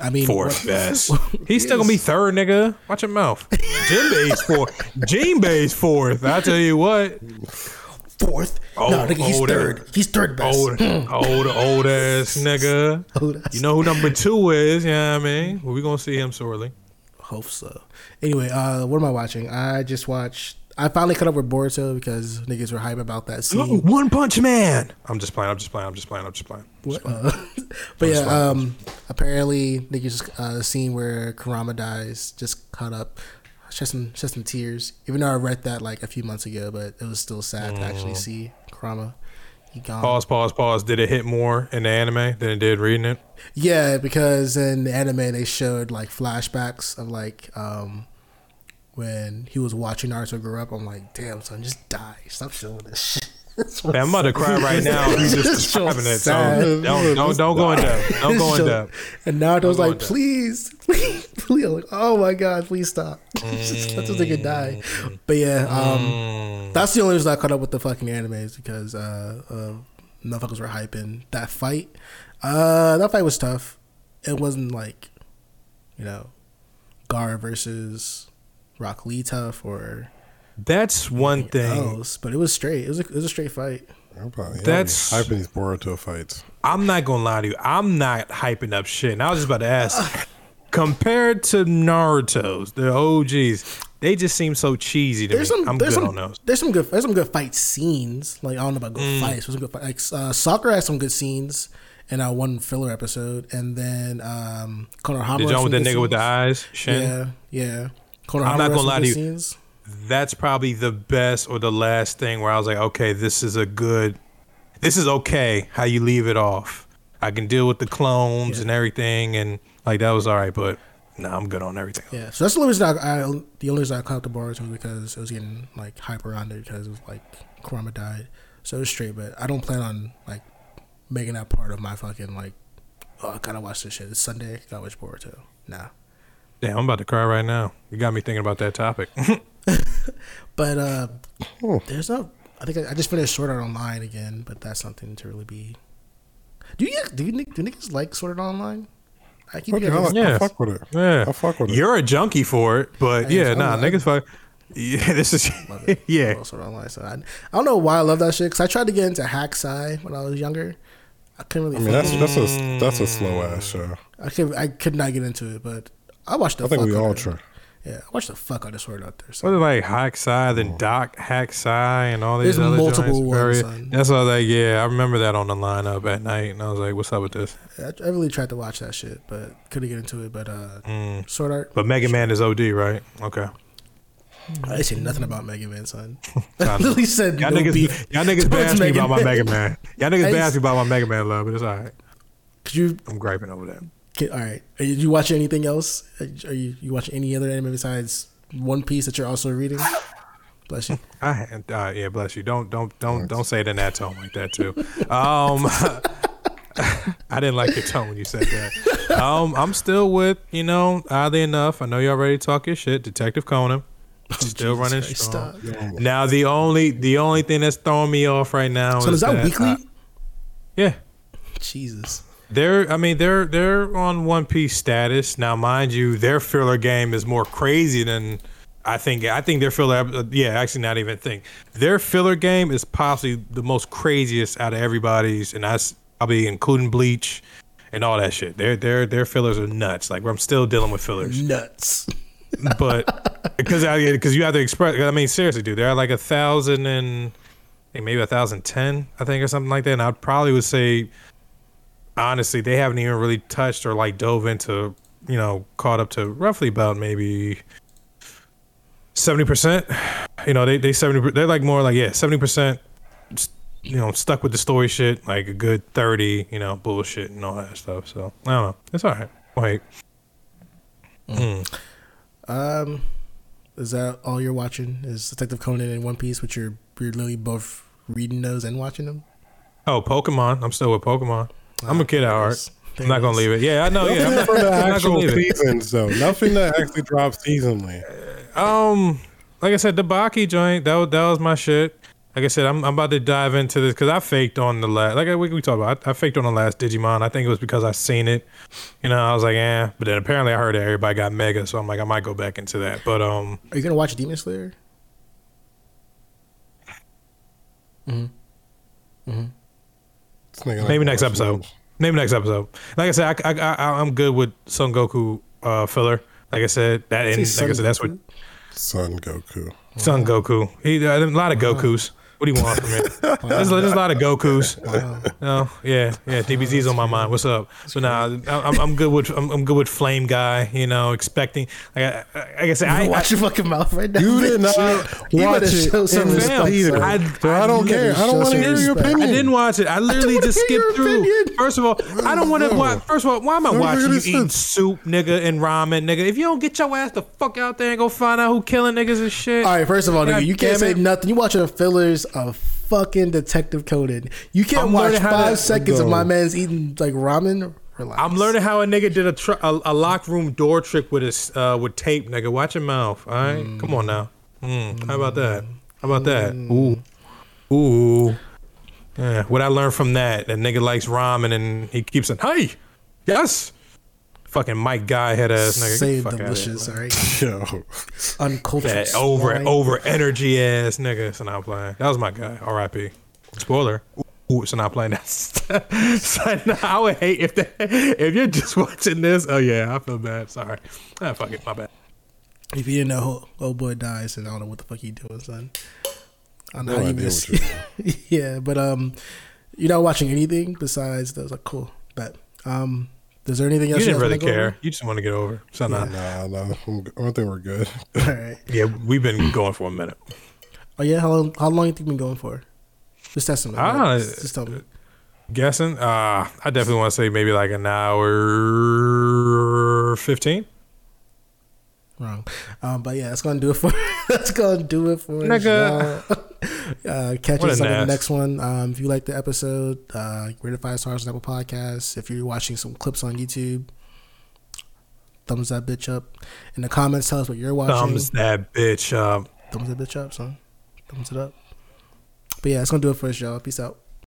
I mean, Fourth what- best. He's still gonna be third, nigga. Watch your mouth. Jinbei's fourth. Jinbei's fourth. I tell you what. fourth. Oh, no, nigga, he's older. third. He's third best. Old, old, old ass nigga. Old ass. You know who number two is? Yeah, you know what I mean, well, we gonna see him shortly. Hope so. Anyway, uh, what am I watching? I just watched. I finally caught up with Boruto because niggas were hype about that scene. One Punch Man. I'm just playing. I'm just playing. I'm just playing. I'm just playing. Uh, but yeah, um, apparently niggas uh, the scene where Kurama dies just caught up. Shed some shed some tears. Even though I read that like a few months ago, but it was still sad to actually see Kurama. He gone. Pause. Pause. Pause. Did it hit more in the anime than it did reading it? Yeah, because in the anime they showed like flashbacks of like um when he was watching Naruto grow up. I'm like, damn son, just die. Stop showing this shit. Man, I'm about to cry right now. He's just describing it. So don't don't don't go in depth. Don't go in depth. And Naruto's like, please, please, please. I'm like, oh my god, please stop. Just Let this nigga die. But yeah, um, that's the only reason I caught up with the fucking animes because uh, uh, motherfuckers were hyping that fight. Uh, that fight was tough. It wasn't like, you know, Gaara versus Rock Lee tough or That's one thing. else, but it was straight. It was a, it was a straight fight. I'm probably That's- hyping these Boruto fights. I'm not gonna lie to you. I'm not hyping up shit. And I was just about to ask. Compared to Naruto's, the OGs, they just seem so cheesy to There's me. some, I'm there's good some, on those. There's some good, there's some good fight scenes. Like I don't know about good Mm. fights, but some good fight. Like uh, soccer has some good scenes in uh, one filler episode, and then um, Konohama. The has joint some with the good nigga with the eyes, Shin. Yeah, yeah. I'm not gonna lie to you. Scenes. That's probably the best or the last thing where I was like, okay, this is a good, this is okay how you leave it off. I can deal with the clones and everything, and like that was all right, but nah, I'm good on everything. Yeah, so that's the only reason I, I the only reason I caught the Boruto was because it was getting like hype around it because it was like Kurama died, so it was straight. But I don't plan on like making that part of my fucking like. Oh, I gotta watch this shit. It's Sunday. Gotta watch Boruto. Nah. Damn, I'm about to cry right now. You got me thinking about that topic. But uh, Oh. there's no. I think I, I just finished Sword Art Online again, but that's something to really be. Do you do you do niggas like Sword Art Online? I keep Fuck getting. like, Yeah. I fuck with it. yeah, I fuck with it. you're a junkie for it, but I yeah, nah, I'm niggas fuck. Yeah, this is yeah. Love Sword Art Online. So I, I don't know why I love that shit because I tried to get into Hack Sai when I was younger. I couldn't really. I mean, that's that's Mm. a that's a slow ass show. I could I could not get into it, but I watched the. I think fuck we all try. Yeah, I watched the fuck out of Sword out there. Was So it like Hack Sai, then Doc Hacksai, and all these There's other multiple joints? ones, Very- son. That's what I was like. Yeah, I remember that on the lineup at night, and I was like, "What's up with this?" I, I really tried to watch that shit, but couldn't get into it. But uh, Sword Art, But Mega Man is OD, right? Okay. I ain't say nothing about Mega Man, son. I I literally said Y'all no niggas, beef. y'all niggas towards bash me about my Mega Man. Y'all niggas I bash me about my Mega Man love, but it's all right. Could you I'm griping over that. Can, all right. Are you, you watching anything else? Are you you watching any other anime besides One Piece that you're also reading? Bless you. I uh, yeah, bless you. Don't don't don't don't say it in that tone like that too. Um, I didn't like your tone when you said that. Um, I'm still with you know. Oddly enough, I know you already talk your shit. Detective Conan. Still running Christ, strong. Now the only the only thing that's throwing me off right now So is is that weekly? uh, yeah, Jesus. They're I mean they're they're on One Piece status now. Mind you, their filler game is more crazy than I think. I think their filler yeah actually not even think their filler game is possibly the most craziest out of everybody's, and that's probably including Bleach and all that shit. Their their their fillers are nuts. Like I'm still dealing with fillers. Nuts. but because I because you have to express. I mean, seriously, dude, they're like a thousand and maybe a thousand ten, I think, or something like that. And I probably would say, honestly, they haven't even really touched or like dove into, you know, caught up to roughly about maybe seventy percent. You know, they they seventy. They're like more like yeah, seventy percent. You know, stuck with the story shit, like a good thirty. You know, bullshit and all that stuff. So I don't know. It's all right. Wait. Um, is that all you're watching? Is Detective Conan and One Piece, which you're you're literally both reading those and watching them? Oh, Pokemon. I'm still with Pokemon. I'm a kid at heart. I'm not gonna leave it. Yeah, I know. Yeah, I'm Nothing for the I'm not gonna actual leave it. seasons, though. Nothing that actually drops seasonally. Um, like I said, the Baki joint. That was, that was my shit. Like I said, I'm, I'm about to dive into this because I faked on the last. Like we, we talked about, I, I faked on the last Digimon. I think it was because I seen it. You know, I was like, eh. But then apparently I heard that everybody got Mega, so I'm like, I might go back into that. But um, Are you gonna watch Demon Slayer? This nigga not maybe next episode. Maybe next episode. Like I said, I, I, I I'm good with Son Goku uh, filler. Like I said, that and like Say I said, that's what Son Son Goku. Son Goku. He uh, a lot of Gokus. What do you want from me? There's, there's a lot of Gokus. No, oh, yeah, yeah. DBZ's on my mind. What's up? So now I'm, I'm good with I'm, I'm good with Flame Guy. You know, expecting like I, like I said, I, Goku. I, Watch your fucking mouth right now. You did not watch it show some in respect, either. son. I- so I don't I care. I don't want to hear your opinion. I didn't watch it. I literally wanna just skipped through. opinion. First of all, I don't want to watch. First of all, why am I Don't watching you make eating soup, nigga, and ramen, nigga? If you don't get your ass the fuck out there and go find out who killing niggas and shit. All right, first of all, nigga, you can't say nothing. You watching the fillers of fucking Detective Conan. You can't I'm watch five seconds of my man's eating like ramen. Relax. I'm learning how a nigga did a, tr- a a lock room door trick with his uh, with tape, nigga. Watch your mouth. All right, come on now. Mm, how about that? How about that? Ooh, ooh. Yeah. What I learned from that, that nigga likes ramen and he keeps saying, "Hey, yes." Fucking Might Guy head ass nigga. Get the Say fuck outta delicious, all right? Yo, Uncultured. That over swine. over energy ass nigga. So now I'm playing. That was my guy. R.I.P. Spoiler. Ooh, so now I'm playing that. so now I would hate if that, if you're just watching this. Oh yeah, I feel bad. Sorry. Ah, fuck it. My bad. If you didn't know, old boy dies, and I don't know what the fuck you doing, son. I know No how you idea miss. yeah, but um, you're not watching anything besides those. Like, cool, bet. Um, is there anything else You didn't guys really wanna go care. You just want to get over. So nah. nah, nah. I'm, I don't think we're good. All right. Yeah, we've been going for a minute. Oh yeah, how long? How long you think you been going for? Just estimate. I don't. Just, just tell me. Guessing. Uh, I definitely want to say maybe like an hour fifteen. Wrong. Um, but yeah, that's gonna do it for. that's gonna do it for us, Nigga. Uh, catch us on the next one. Um, if you like the episode, uh, rate it five stars on Apple Podcasts. If you're watching some clips on YouTube, thumbs that bitch up. In the comments, tell us what you're watching. Thumbs that bitch up. thumbs that bitch up, son. Thumbs it up. But yeah, that's gonna do it for us, y'all. Peace out.